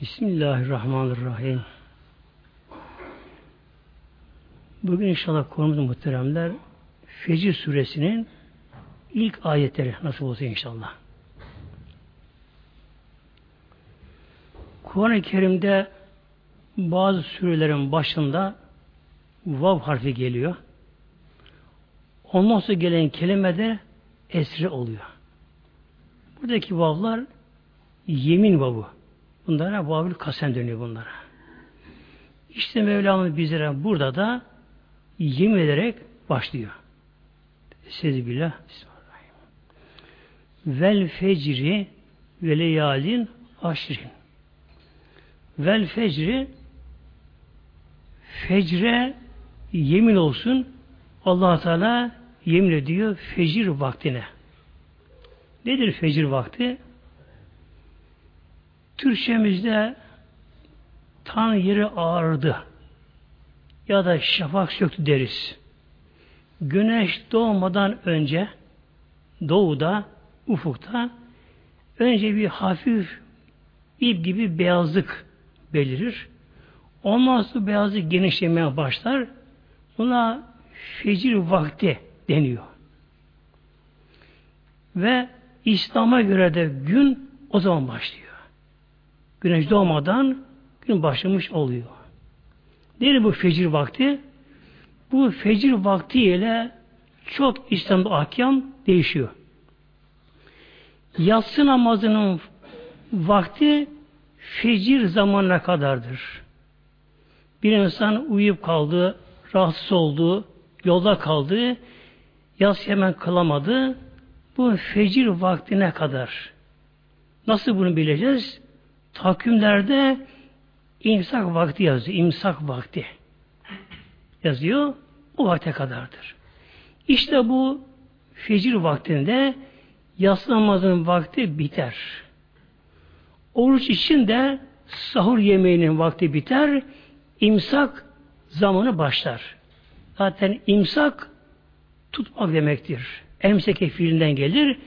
Bismillahirrahmanirrahim. Bugün inşallah konumuz muhteremler Fecir suresinin ilk ayetleri nasıl olsa inşallah. Kur'an-ı Kerim'de bazı surelerin başında vav harfi geliyor. Ondan sonra gelen kelime de esri oluyor. Buradaki vavlar yemin vavı. Bunlara vavül kasem dönüyor bunlara. İşte Mevlamız bizlere burada da yemin ederek başlıyor. Sezbillah. Bismillahirrahmanirrahim. Vel fecri ve leyalin aşrin. Vel fecri fecre yemin olsun allah Teala yemin ediyor fecir vaktine. Nedir fecir vakti? Türkçemizde tan yeri ağırdı ya da şafak söktü deriz. Güneş doğmadan önce doğuda, ufukta önce bir hafif ip gibi beyazlık belirir. Ondan sonra beyazlık genişlemeye başlar. Buna fecir vakti deniyor. Ve İslam'a göre de gün o zaman başlıyor. Güneş doğmadan gün başlamış oluyor. Nedir bu fecir vakti? Bu fecir vakti ile çok İslam'da ahkam değişiyor. Yatsı namazının vakti fecir zamanına kadardır. Bir insan uyuyup kaldı, rahatsız oldu, yolda kaldı, yatsı hemen kılamadı. Bu fecir vaktine kadar. Nasıl bunu bileceğiz? Takvimlerde imsak vakti yazıyor. İmsak vakti yazıyor. O vakte kadardır. İşte bu fecir vaktinde yatsı namazının vakti biter. Oruç için de sahur yemeğinin vakti biter. İmsak zamanı başlar. Zaten imsak tutmak demektir. Emseke fiilinden gelir.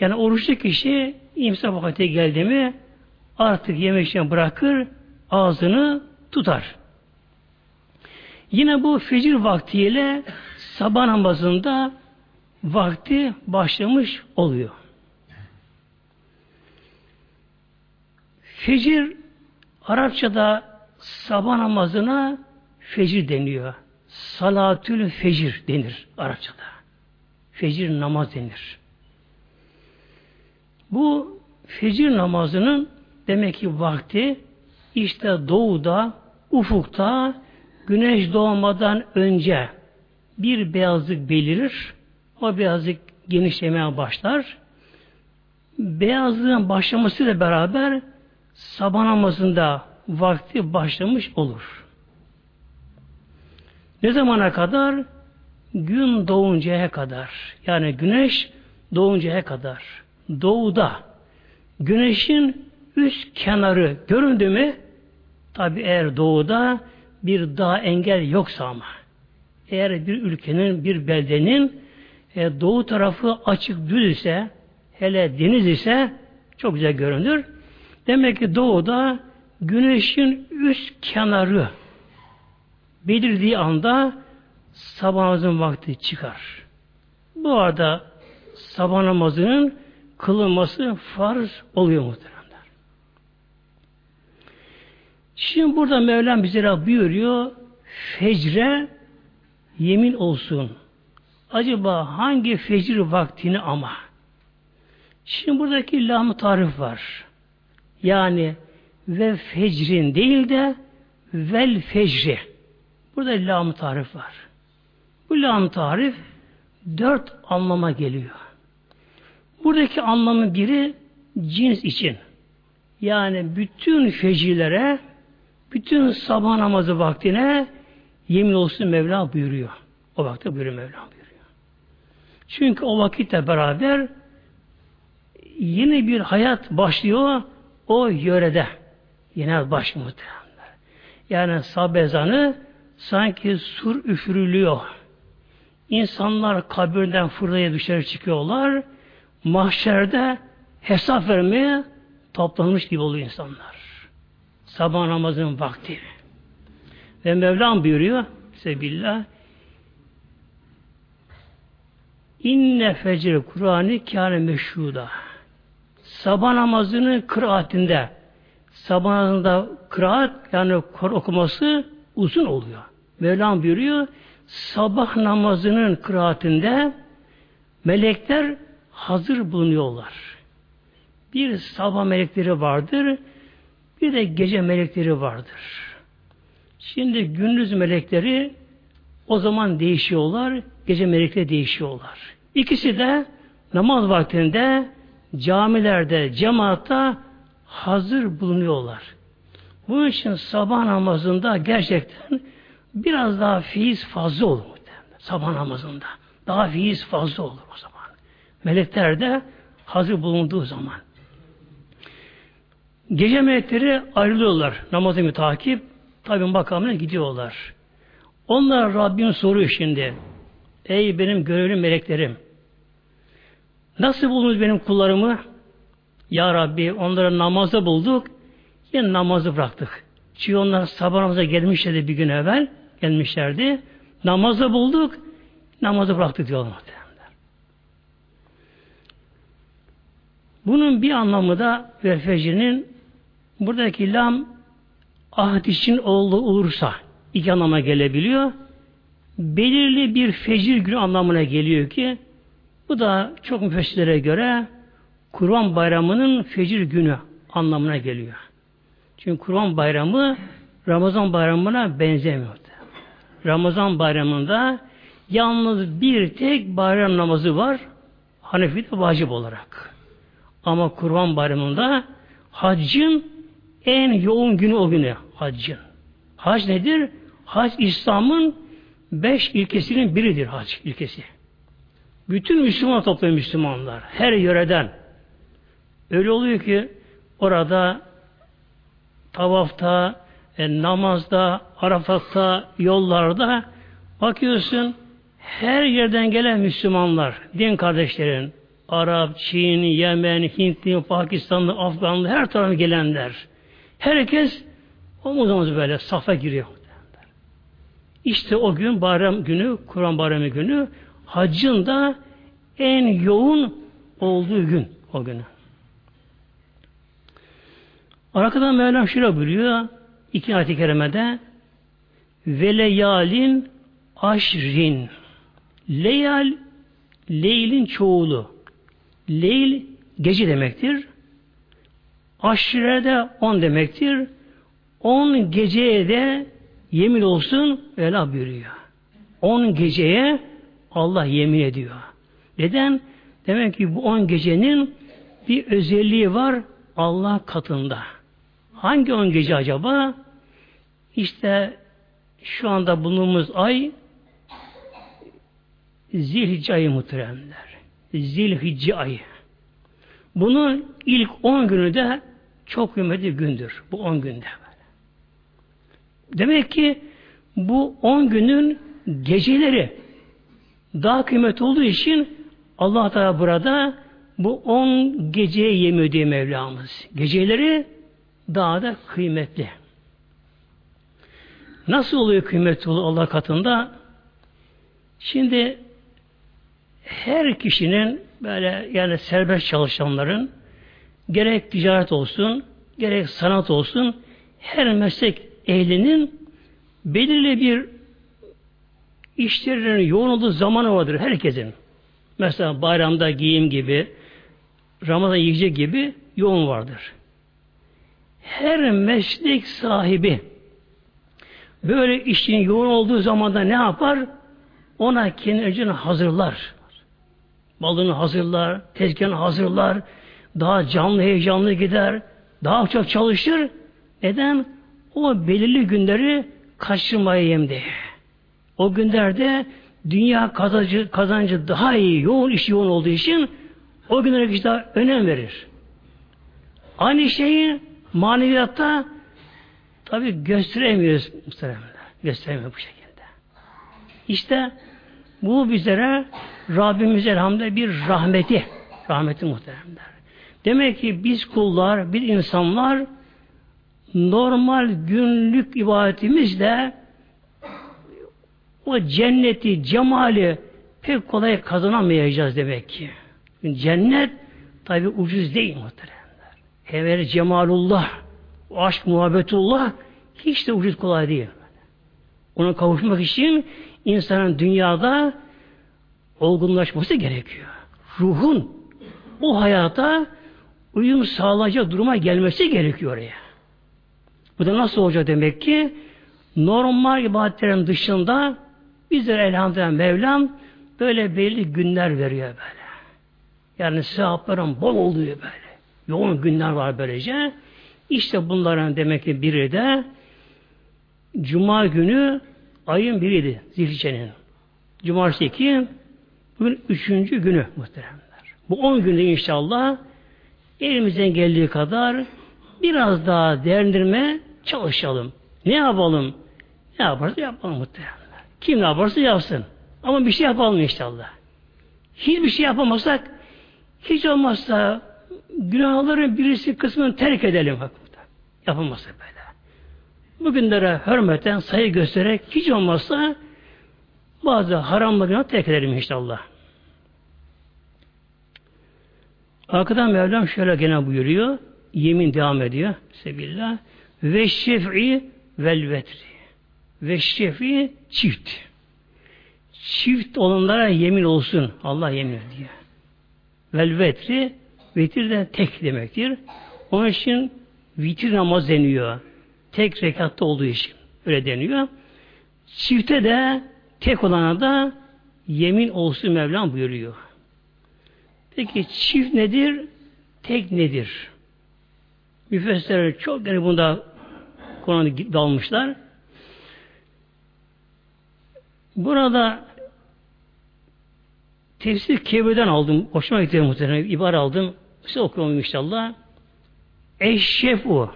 Yani oruçlu kişi imsak vakti geldi mi artık yemekten bırakır, ağzını tutar. Yine bu fecir vaktiyle sabah namazında vakti başlamış oluyor. Fecir Arapçada sabah namazına fecir deniyor. Salatül fecir denir Arapçada. Fecir namaz denir. Bu fecir namazının demek ki vakti işte doğuda, ufukta güneş doğmadan önce bir beyazlık belirir. O beyazlık genişlemeye başlar. Beyazlığın başlamasıyla beraber sabah namazında vakti başlamış olur. Ne zamana kadar? Gün doğuncaya kadar. Yani güneş doğuncaya kadar. Doğuda güneşin üst kenarı göründü mü tabi eğer doğuda bir dağ engel yoksa ama eğer bir ülkenin bir beldenin e, doğu tarafı açık düz ise hele deniz ise çok güzel görünür. Demek ki doğuda güneşin üst kenarı belirdiği anda sabah namazın vakti çıkar. Bu arada sabah namazının kılınması farz oluyor muhtemelen. Şimdi burada Mevlam bize buyuruyor fecre yemin olsun. Acaba hangi fecir vaktini ama? Şimdi buradaki lam tarif var. Yani ve fecrin değil de vel fecri. Burada lam tarif var. Bu lam tarif dört anlama geliyor. Buradaki anlamı biri cins için. Yani bütün fecirlere bütün sabah namazı vaktine yemin olsun Mevla buyuruyor. O vakte buyuruyor Mevla buyuruyor. Çünkü o vakitte beraber yeni bir hayat başlıyor o yörede. Yine başlıyor muhtemelen. Yani sabah ezanı sanki sur üfürülüyor. İnsanlar kabirden fırlaya dışarı çıkıyorlar. Mahşerde hesap vermeye toplanmış gibi oluyor insanlar. Sabah namazının vakti. Ve Mevlam buyuruyor Sebillah İnne fecr Kur'an'ı kâne meşhuda. Sabah namazının kıraatinde sabah namazında kıraat yani okuması uzun oluyor. Mevlam buyuruyor sabah namazının kıraatinde melekler hazır bulunuyorlar. Bir sabah melekleri vardır, bir de gece melekleri vardır. Şimdi gündüz melekleri o zaman değişiyorlar, gece melekleri değişiyorlar. İkisi de namaz vaktinde camilerde, cemaatta hazır bulunuyorlar. Bunun için sabah namazında gerçekten biraz daha fiiz fazla olur. Sabah namazında. Daha fiiz fazla olur o zaman. Melekler de hazır bulunduğu zaman. Gece melekleri ayrılıyorlar. Namazı mütakip. Tabi makamına gidiyorlar. Onlar Rabbim soruyor şimdi. Ey benim görevli meleklerim. Nasıl buldunuz benim kullarımı? Ya Rabbi onları namazda bulduk. Yine namazı bıraktık. Çünkü onlar sabah namaza gelmişlerdi bir gün evvel. Gelmişlerdi. Namazda bulduk. Namazı bıraktık diyorlar. Bunun bir anlamı da ve buradaki lam ahd için olduğu olursa iki anlama gelebiliyor. Belirli bir fecir günü anlamına geliyor ki bu da çok müfessirlere göre Kurban Bayramı'nın fecir günü anlamına geliyor. Çünkü Kurban Bayramı Ramazan Bayramı'na benzemiyor. Ramazan Bayramı'nda yalnız bir tek bayram namazı var. Hanefi'de vacip olarak. Ama Kurban Bayramı'nda haccın en yoğun günü o günü haccın. Hac nedir? Hac İslam'ın beş ilkesinin biridir hac ilkesi. Bütün Müslüman topluyor Müslümanlar. Her yöreden. Öyle oluyor ki orada tavafta, e, namazda, Arafat'ta, yollarda bakıyorsun her yerden gelen Müslümanlar, din kardeşlerin, Arap, Çin, Yemen, Hintli, Pakistanlı, Afganlı her tarafı gelenler. Herkes omuz omuz böyle safa giriyor. İşte o gün bayram günü, Kur'an bayramı günü haccın da en yoğun olduğu gün o günü. Arkadan Mevlam şöyle buyuruyor iki ayet-i kerimede veleyalin aşrin leyal leylin çoğulu leyl gece demektir aşire de on demektir on geceye de yemin olsun Vela buyuruyor. On geceye Allah yemin ediyor. Neden? Demek ki bu on gecenin bir özelliği var Allah katında. Hangi on gece acaba? İşte şu anda bulunduğumuz ay Zilhicce ayı muhteremler. Zilhicce ayı. Bunun ilk on günü de çok kıymetli gündür. Bu on günde. Demek ki bu on günün geceleri daha kıymetli olduğu için Allah Teala burada bu on geceye yemiyor diye Mevlamız. Geceleri daha da kıymetli. Nasıl oluyor kıymetli Allah katında? Şimdi her kişinin böyle yani serbest çalışanların gerek ticaret olsun, gerek sanat olsun her meslek ehlinin belirli bir işlerinin yoğun olduğu zamanı vardır herkesin. Mesela bayramda giyim gibi, Ramazan yiyecek gibi yoğun vardır. Her meslek sahibi böyle işin yoğun olduğu zamanda ne yapar? Ona kendi önceden hazırlar. Malını hazırlar, tezgahını hazırlar, daha canlı heyecanlı gider, daha çok çalışır. Neden? O belirli günleri kaçırmaya yemdi. O günlerde dünya kazancı, kazancı daha iyi, yoğun iş yoğun olduğu için o günlere kişi daha önem verir. Aynı şeyi maneviyatta tabi gösteremiyoruz muhtemelen. Gösteremiyor bu şekilde. İşte bu bizlere Rabbimiz elhamdülillah bir rahmeti. Rahmeti muhteremler. Demek ki biz kullar, biz insanlar normal günlük ibadetimizle o cenneti, cemali pek kolay kazanamayacağız demek ki. Cennet tabi ucuz değil muhteremler. Evvel cemalullah, aşk muhabbetullah hiç de ucuz kolay değil. Ona kavuşmak için insanın dünyada olgunlaşması gerekiyor. Ruhun o hayata uyum sağlayacak duruma gelmesi gerekiyor oraya. Bu da nasıl olacak demek ki? Normal ibadetlerin dışında bizlere elhamdülillah Mevlam böyle belli günler veriyor böyle. Yani sevapların bol oluyor böyle. Yoğun günler var böylece. İşte bunların demek ki biri de Cuma günü ayın biriydi Zilhicce'nin. Cumartesi bugün üçüncü günü muhteremler. Bu on günde inşallah elimizden geldiği kadar biraz daha değerlendirme çalışalım. Ne yapalım? Ne yaparsa yapalım muhteremler. Kim ne yaparsa yapsın. Ama bir şey yapalım inşallah. Hiçbir şey yapamazsak hiç olmazsa günahların birisi kısmını terk edelim. Yapamazsak böyle. Bugünlere hürmeten sayı göstererek hiç olmazsa bazı haramlarını terk edelim inşallah. Arkadan Mevlam şöyle gene buyuruyor. Yemin devam ediyor. Sebillah. Ve şef'i vel vetri. Ve şef'i çift. Çift olanlara yemin olsun. Allah yemin ediyor. Vel vetri vitir de tek demektir. Onun için vitir namaz deniyor. Tek rekatta olduğu için öyle deniyor. Çifte de tek olana da yemin olsun Mevlam buyuruyor. Peki çift nedir? Tek nedir? Müfessirler çok yani bunda konuda dalmışlar. Burada tefsir kebirden aldım. Hoşuma gitti muhtemelen. İbar aldım. Size okuyalım inşallah. Eşşefu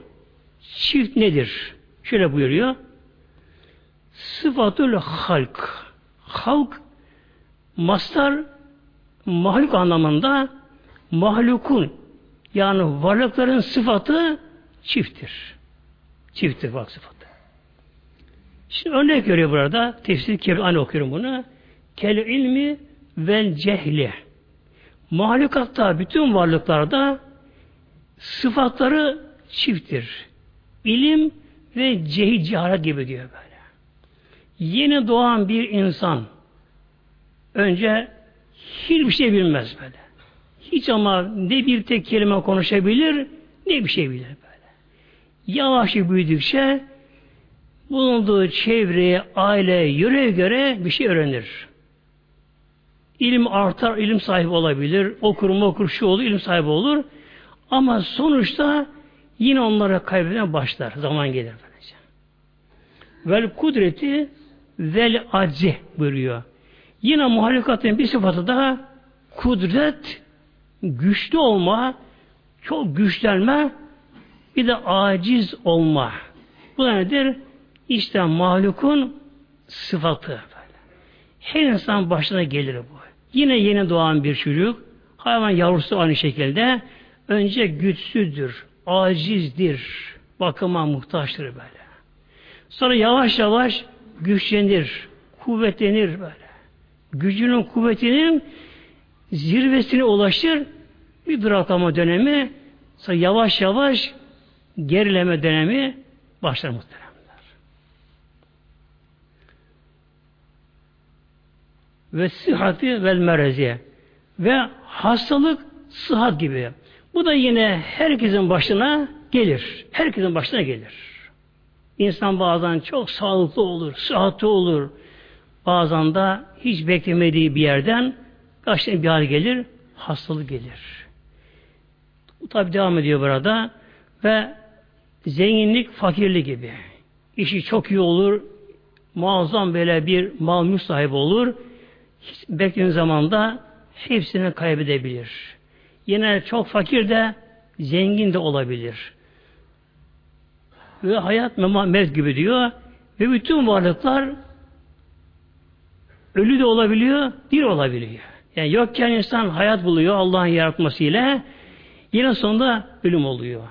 çift nedir? Şöyle buyuruyor. Sıfatul halk. Halk mastar mahluk anlamında mahlukun yani varlıkların sıfatı çifttir. Çifttir bak sıfatı. Şimdi örnek görüyor burada. Tefsir kebir aynı okuyorum bunu. Kel ilmi vel cehli. Mahlukatta bütün varlıklarda sıfatları çifttir. İlim ve cehil cehalet gibi diyor böyle. Yeni doğan bir insan önce hiçbir şey bilmez böyle. Hiç ama ne bir tek kelime konuşabilir ne bir şey bilir böyle. Yavaş büyüdükçe bulunduğu çevreye, aile, yöre göre bir şey öğrenir. İlim artar, ilim sahibi olabilir. Okur mu okur, şu olur, ilim sahibi olur. Ama sonuçta yine onlara kaybeden başlar. Zaman gelir böylece. Vel kudreti vel aczi buyuruyor. Yine muhalifatın bir sıfatı daha kudret, güçlü olma, çok güçlenme, bir de aciz olma. Bu da nedir? İşte mahlukun sıfatı. Böyle. Her insan başına gelir bu. Yine yeni doğan bir çocuk, hayvan yavrusu aynı şekilde önce güçsüzdür, acizdir, bakıma muhtaçtır böyle. Sonra yavaş yavaş güçlenir, kuvvetlenir böyle. Gücünün, kuvvetinin zirvesine ulaşır, bir duraklama dönemi, sonra yavaş yavaş gerileme dönemi başlar muhtemelen. ve sıhhati vel merezi ve hastalık sıhhat gibi. Bu da yine herkesin başına gelir. Herkesin başına gelir. İnsan bazen çok sağlıklı olur, sıhhatli olur. Bazen de hiç beklemediği bir yerden karşına bir hal gelir, hastalık gelir. Bu tabi devam ediyor burada ve zenginlik fakirlik gibi. İşi çok iyi olur, muazzam böyle bir mal mülk sahibi olur, beklediğin zamanda hepsini kaybedebilir. Yine çok fakir de zengin de olabilir. Ve hayat mevt gibi diyor. Ve bütün varlıklar ölü de olabiliyor, bir olabiliyor. Yani yokken insan hayat buluyor Allah'ın yaratmasıyla. Yine sonunda ölüm oluyor.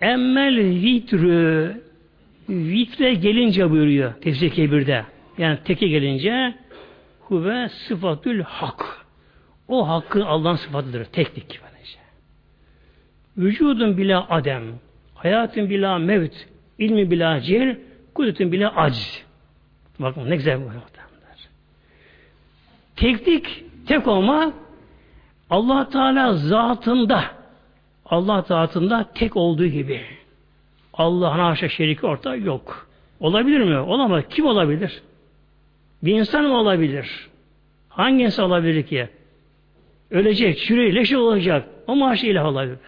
Emmel vitrü vitre gelince buyuruyor tefsir kebirde. Yani teke gelince huve sıfatül hak. O hakkın Allah'ın sıfatıdır. Teklik. Vücudun bila adem, hayatın bila mevt, ilmi bila cehil, kudretin bila aciz. Bakın ne güzel bu muhtemelen. Teklik, tek olma Allah Teala zatında Allah zatında tek olduğu gibi. Allah'ın haşa şeriki orta yok. Olabilir mi? Olamaz. Kim olabilir? Bir insan mı olabilir? Hangi insan olabilir ki? Ölecek, çürüyor, leşi olacak. O maaşı ilah olabilir.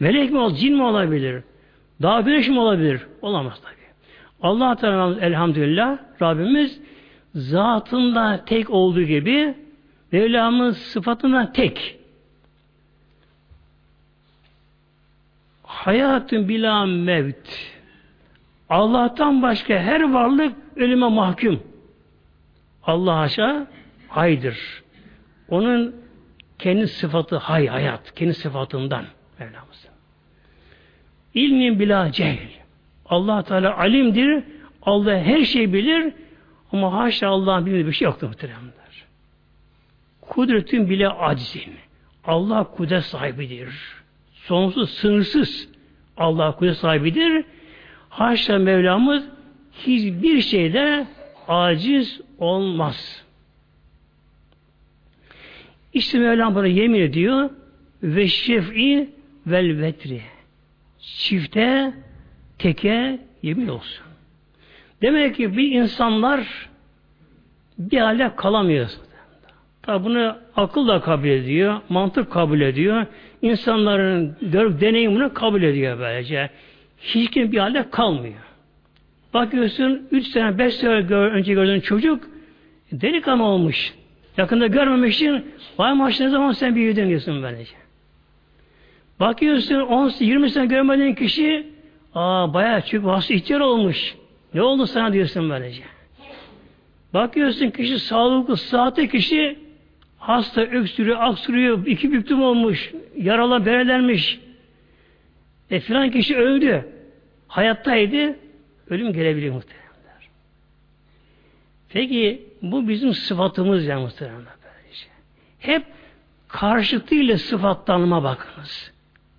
Melek mi olabilir, cin mi olabilir? Dağ güneş mi olabilir? Olamaz tabi. Allah Teala elhamdülillah Rabbimiz zatında tek olduğu gibi Mevlamız sıfatında tek. Hayatın bila mevt. Allah'tan başka her varlık ölüme mahkum. Allah aşağı haydır. Onun kendi sıfatı hay, hayat. Kendi sıfatından Mevlamız. İlmin bila cehil. Allah Teala alimdir. Allah her şeyi bilir. Ama haşa Allah'ın bilmediği bir şey yoktur muhteremler. Kudretin bile acizin. Allah kudret sahibidir. Sonsuz, sınırsız. Allah kudret sahibidir. Haşa Mevlamız hiçbir şeyde aciz olmaz. İşte Mevlam bana yemin ediyor ve şef'i vel vetri. Çifte, teke yemin olsun. Demek ki bir insanlar bir halde kalamıyor. Tabi bunu akıl da kabul ediyor, mantık kabul ediyor. İnsanların görüp deneyimini kabul ediyor böylece. Hiç kim bir halde kalmıyor. Bakıyorsun 3 sene 5 sene önce gördüğün çocuk delikanlı olmuş. Yakında görmemek için vay maç ne zaman sen büyüdün diyorsun böylece. Bakıyorsun 10 20 sene görmediğin kişi aa bayağı çünkü hasta ihtiyar olmuş. Ne oldu sana diyorsun böylece. Bakıyorsun kişi sağlıklı, sahte kişi hasta, öksürüyor, aksırıyor, iki büktüm olmuş, yaralı, berelenmiş. E filan kişi öldü. Hayattaydı, ölüm gelebilir muhteremler. Peki bu bizim sıfatımız ya muhteremler. Böylece. Hep karşıtıyla sıfatlanma bakınız.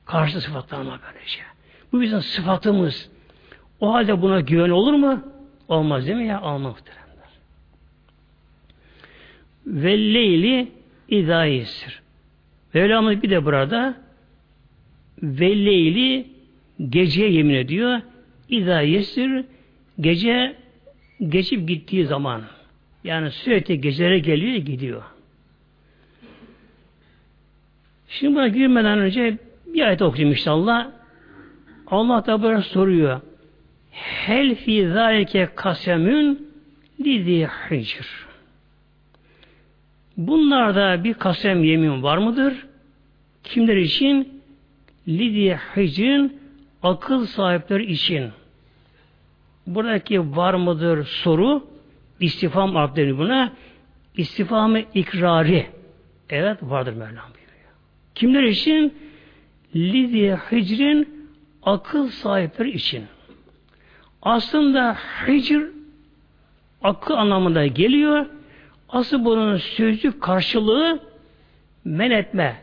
Karşı sıfatlanma böylece. Bu bizim sıfatımız. O halde buna güven olur mu? Olmaz değil mi ya? Olmaz muhteremler. Velleyli idayesir. Mevlamız bir de burada velleyli geceye yemin ediyor. İdayesir gece geçip gittiği zaman yani sürekli gecelere geliyor gidiyor. Şimdi buna girmeden önce bir ayet okuyayım inşallah. Allah da böyle soruyor. Hel fi zalike kasemün lidi hicr. Bunlarda bir kasem yemin var mıdır? Kimler için? Lidye hicrin akıl sahipleri için. Buradaki var mıdır soru istifam adları buna istifamı ikrari. Evet vardır Mevlam buyuruyor. Kimler için? Lidye hicrin akıl sahipleri için. Aslında hicr akıl anlamında geliyor Asıl bunun sözlük karşılığı men etme,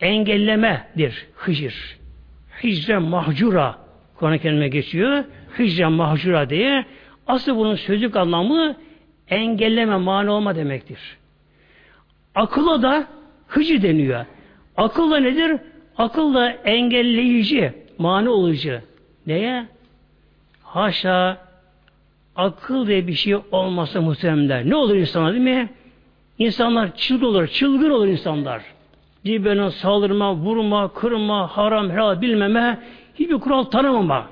engellemedir. Hicr. Hicre mahcura Kur'an-ı geçiyor. Hicre mahcura diye. Asıl bunun sözlük anlamı engelleme, mani olma demektir. Akıla da hıcı deniyor. Akıl da nedir? Akıl da engelleyici, mani olucu. Neye? Haşa akıl diye bir şey olmasa muhteremler. Ne olur insanlar değil mi? İnsanlar çılgın olur, çılgın olur insanlar. Birbirine saldırma, vurma, kırma, haram, helal bilmeme, hiçbir kural tanımama.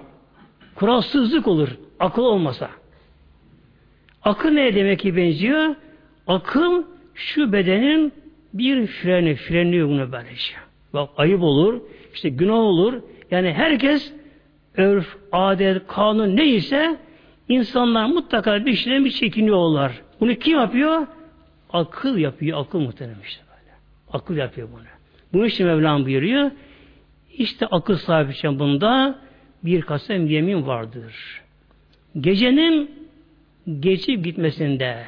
Kuralsızlık olur, akıl olmasa. Akıl ne demek ki benziyor? Akıl şu bedenin bir freni, frenliyor bunu böylece. Bak ayıp olur, işte günah olur. Yani herkes örf, adet, kanun neyse İnsanlar mutlaka bir şeyden bir çekiniyorlar. Bunu kim yapıyor? Akıl yapıyor. Akıl muhtemelen işte böyle. Akıl yapıyor bunu. Bunun için Mevlam buyuruyor. İşte akıl sahibi için bunda bir kasem yemin vardır. Gecenin geçip gitmesinde.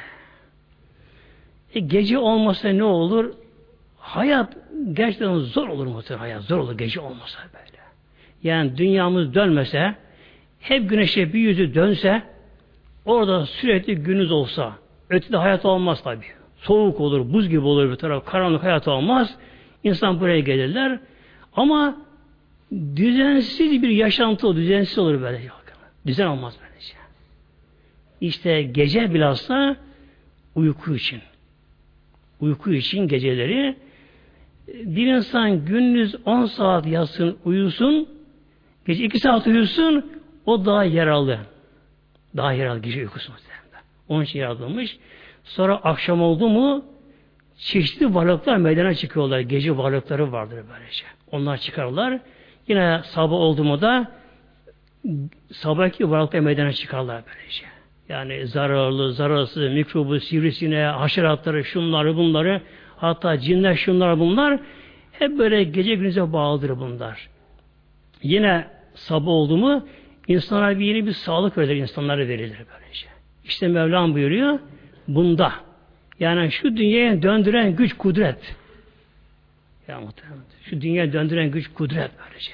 E, gece olmasa ne olur? Hayat gerçekten zor olur mu? Hayat zor olur gece olmasa böyle. Yani dünyamız dönmese, hep güneşe bir yüzü dönse, orada sürekli günüz olsa, ötede hayat olmaz tabi. Soğuk olur, buz gibi olur bir taraf, karanlık hayat olmaz. İnsan buraya gelirler. Ama düzensiz bir yaşantı olur, düzensiz olur böyle. Düzen olmaz böylece. İşte gece bilhassa uyku için. Uyku için geceleri bir insan gündüz 10 saat yatsın, uyusun, gece 2 saat uyusun, o daha yaralı. Daha yaralı gece uykusu Onun için yaratılmış. Sonra akşam oldu mu çeşitli varlıklar meydana çıkıyorlar. Gece varlıkları vardır böylece. Onlar çıkarlar. Yine sabah oldu mu da sabahki varlıklar meydana çıkarlar böylece. Yani zararlı, zararsız, mikrobu, sivrisine, haşeratları, şunları, bunları, hatta cinler, şunlar, bunlar hep böyle gece gündüze bağlıdır bunlar. Yine sabah oldu mu insanlara bir yeni bir sağlık verilir, insanlara verilir böylece. İşte Mevlam buyuruyor, bunda. Yani şu dünyaya döndüren güç, kudret. Ya. Şu dünyaya döndüren güç, kudret böylece.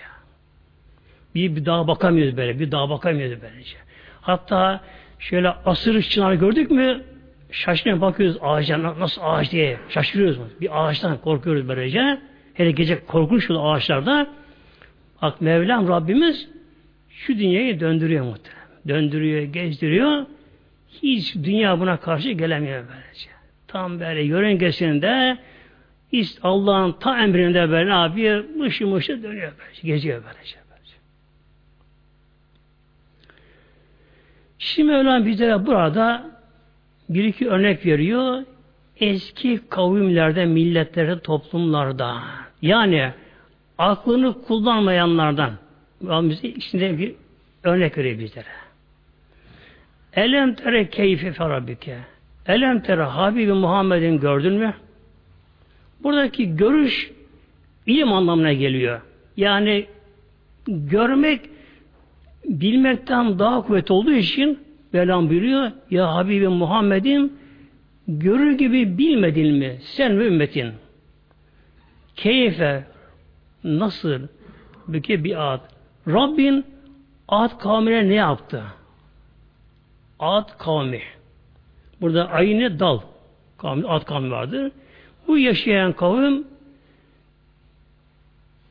Bir, bir dağa bakamıyoruz böyle, bir dağa bakamıyoruz böylece. Hatta şöyle asır çınar gördük mü şaşırmaya bakıyoruz ağaca nasıl ağaç diye şaşırıyoruz. Bir ağaçtan korkuyoruz böylece. Hele gece korkunç şu ağaçlarda. Bak Mevlam Rabbimiz şu dünyayı döndürüyor muhtemelen. Döndürüyor, gezdiriyor. Hiç dünya buna karşı gelemiyor böylece. Tam böyle yörüngesinde Allah'ın ta emrinde böyle yapıyor? Mışı mışı dönüyor böylece. Geziyor böylece. Şimdi Mevlam bizlere burada bir iki örnek veriyor. Eski kavimlerde, milletlerde, toplumlarda. Yani aklını kullanmayanlardan. Bize içinde bir örnek veriyor bizlere. Elem tere keyfi ferabbike. Elem tere Habibi Muhammed'in gördün mü? Buradaki görüş ilim anlamına geliyor. Yani görmek bilmekten daha kuvvet olduğu için Mevlam buyuruyor Ya Habibim Muhammed'im görür gibi bilmedin mi sen ve ümmetin? Keyfe nasıl büke bir ad. Rabbin ad kavmine ne yaptı? Ad kavmi. Burada aynı dal kavmi, ad kavmi vardır. Bu yaşayan kavim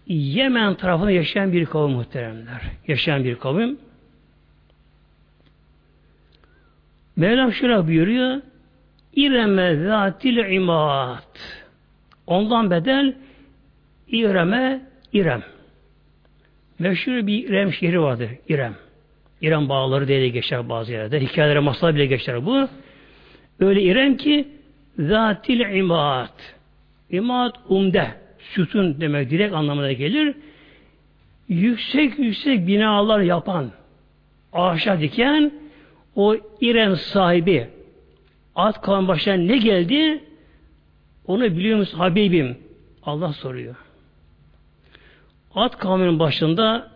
Yemen tarafında yaşayan bir kavim muhteremler. Yaşayan bir kavim. Mevlam şöyle buyuruyor. İreme zatil imad. Ondan bedel İrem'e İrem. Meşhur bir İrem şehri vardır. İrem. İrem bağları diye de geçer bazı yerde. Hikayelere masal bile geçer bu. Öyle İrem ki zatil imad. İmad umde. Sütun demek direkt anlamına gelir. Yüksek yüksek binalar yapan, ağaçlar diken o İrem sahibi at kalan başına ne geldi? Onu biliyor musun Habibim? Allah soruyor. At kavminin başında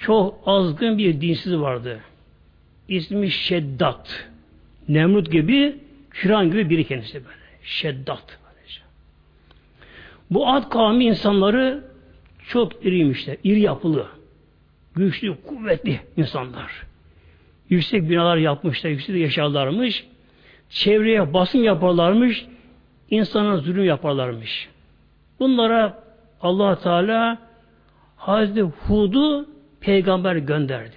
çok azgın bir dinsiz vardı. İsmi Şeddat. Nemrut gibi, Firan gibi biri kendisi böyle. Şeddat. Bu Ad kavmi insanları çok iriymişler. İri yapılı. Güçlü, kuvvetli insanlar. Yüksek binalar yapmışlar, yüksek yaşarlarmış. Çevreye basın yaparlarmış. insana zulüm yaparlarmış. Bunlara allah Teala Hazreti Hud'u peygamber gönderdi.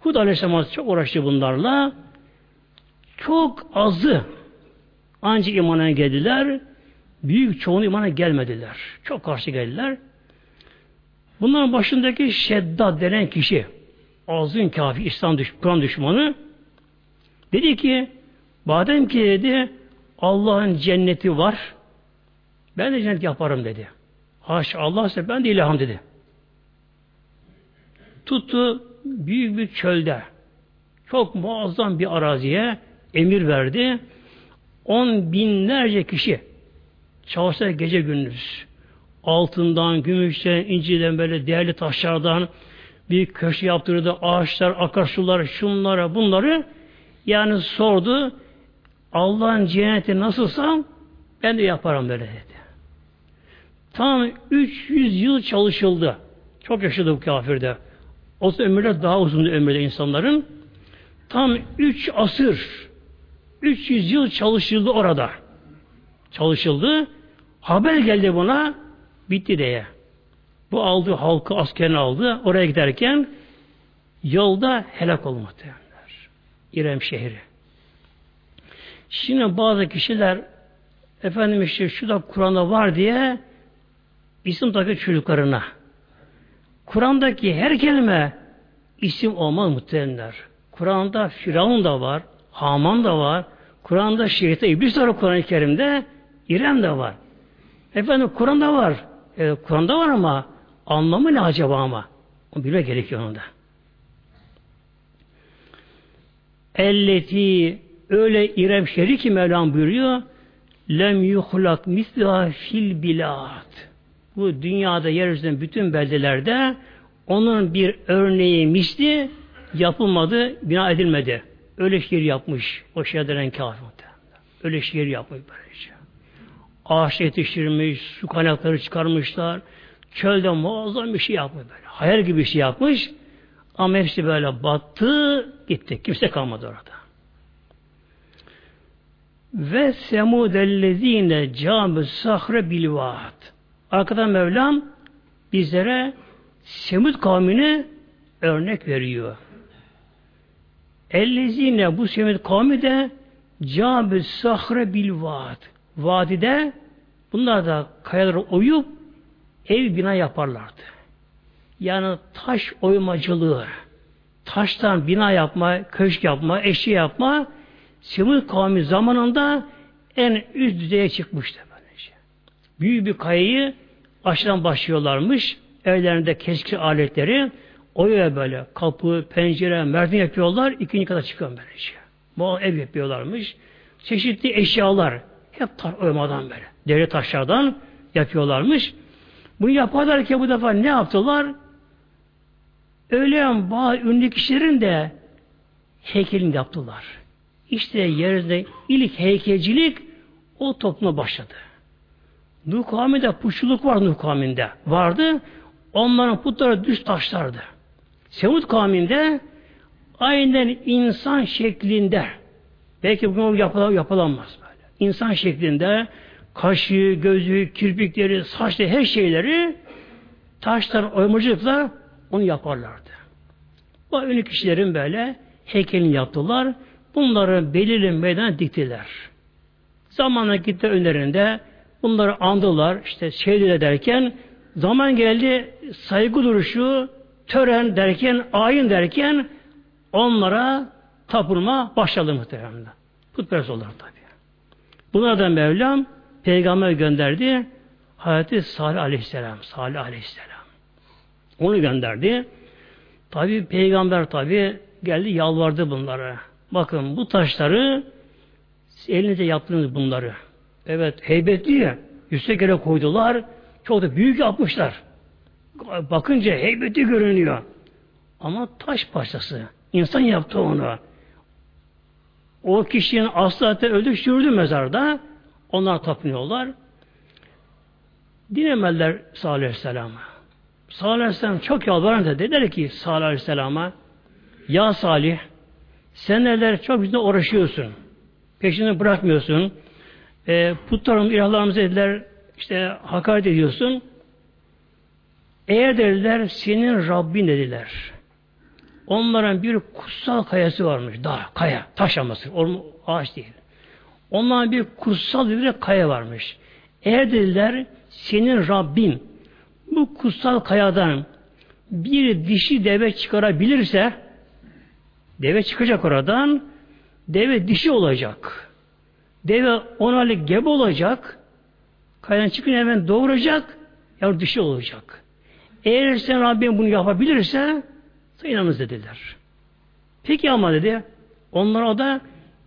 Hud Aleyhisselam çok uğraştı bunlarla. Çok azı ancak imana geldiler. Büyük çoğunu imana gelmediler. Çok karşı geldiler. Bunların başındaki Şeddat denen kişi azın kafi İslam düş Kur'an düşmanı dedi ki madem ki dedi Allah'ın cenneti var ben de cennet yaparım dedi. Haşa Allah ise ben de ilahım dedi. Tuttu büyük bir çölde çok muazzam bir araziye emir verdi. On binlerce kişi çalışsa gece gündüz. altından, gümüşten, inciden böyle değerli taşlardan bir köşe yaptırdı. Ağaçlar, akarsular, şunlara, bunları yani sordu. Allah'ın cenneti nasılsa ben de yaparım böyle dedi. Tam 300 yıl çalışıldı. Çok yaşadı bu kafirde. O ömürler daha uzun ömürde insanların. Tam 3 asır 300 yıl çalışıldı orada. Çalışıldı. Haber geldi buna bitti diye. Bu aldı halkı askerini aldı. Oraya giderken yolda helak oldu muhtemelenler. İrem şehri. Şimdi bazı kişiler efendim işte şu da Kur'an'da var diye isim takıyor çocuklarına. Kur'an'daki her kelime isim olmaz muhtemelenler. Kur'an'da Firavun da var, Haman da var, Kur'an'da şeytan, iblis var Kur'an-ı Kerim'de, İrem de var. Efendim Kur'an'da var. E, Kur'an'da var ama anlamı ne acaba ama? Onu bilmek gerekiyor onda. Elleti öyle İrem şeri ki Mevlam buyuruyor lem yuhlak misliha fil bilad. Bu dünyada yeryüzünde bütün beldelerde onun bir örneği misli yapılmadı, bina edilmedi. Öyle şiir yapmış o şehirden kafir. Öyle şiir yapmış böylece. Ağaç yetiştirmiş, su kaynakları çıkarmışlar. Çölde muazzam bir şey yapmış böyle. Hayal gibi bir şey yapmış. Ama hepsi böyle battı, gitti. Kimse kalmadı orada. Ve semudellezine camı sahre bilvat. Arkadan Mevlam bizlere Semud kavmini örnek veriyor. Ellezine bu Semud kavmi de camı sahre bilvat. Vadide bunlar da kayalara oyup ev bina yaparlardı. Yani taş oymacılığı, taştan bina yapma, köşk yapma, eşya yapma Semud kavmi zamanında en üst düzeye çıkmıştı. Böylece. Büyük bir kayayı aşağıdan başlıyorlarmış. Evlerinde keşke aletleri oya böyle kapı, pencere, merdiven yapıyorlar. ikinci kadar çıkıyor böylece. Bu ev yapıyorlarmış. Çeşitli eşyalar hep tar oymadan böyle. Devlet taşlardan yapıyorlarmış. Bunu yaparlarken bu defa ne yaptılar? Öyle bazı ünlü kişilerin de heykelini yaptılar. İşte yeryüzünde ilk heykelcilik o topluma başladı. Nuh kavminde puşuluk var Nuh kavminde. Vardı. Onların putları düz taşlardı. Semud kavminde aynen insan şeklinde belki bunu yapılamaz böyle. İnsan şeklinde kaşı, gözü, kirpikleri, saçları, her şeyleri taşlar, oymacılıkla onu yaparlardı. Bu ünlü kişilerin böyle heykelini yaptılar. Bunları belirli meydana diktiler. Zamanla gitti önlerinde bunları andılar, işte şehit derken zaman geldi saygı duruşu, tören derken, ayin derken onlara tapılma başladı muhtemelen. Putperest oldular tabi. Bunlardan Mevlam peygamber gönderdi. Hazreti Salih Aleyhisselam. Salih Aleyhisselam. Onu gönderdi. Tabi peygamber tabi geldi yalvardı bunlara. Bakın bu taşları elinize yaptınız bunları. Evet heybetli ya. Yüksek yere koydular. Çok da büyük yapmışlar. Bakınca heybetli görünüyor. Ama taş parçası. İnsan yaptı onu. O kişinin aslı öldü sürdü mezarda. Onlar tapınıyorlar. Dinemediler Salih Aleyhisselam'a. Salih Aleyhisselam çok yalvarınca dediler ki Salih Aleyhisselam'a Ya Salih sen neler çok bizde uğraşıyorsun. Peşini bırakmıyorsun. E, putlarımız, ilahlarımızı dediler işte hakaret ediyorsun. Eğer dediler senin Rabbin dediler. Onların bir kutsal kayası varmış. Dağ, kaya, taş alması. Ağaç değil. Onların bir kutsal bir kaya varmış. Eğer dediler senin Rabbin bu kutsal kayadan bir dişi deve çıkarabilirse deve çıkacak oradan deve dişi olacak. Deve ona gebe olacak. Kayadan çıkınca hemen doğuracak. Yavru dişi olacak. Eğer sen Rabbim bunu yapabilirse sen dediler. Peki ama dedi onlara da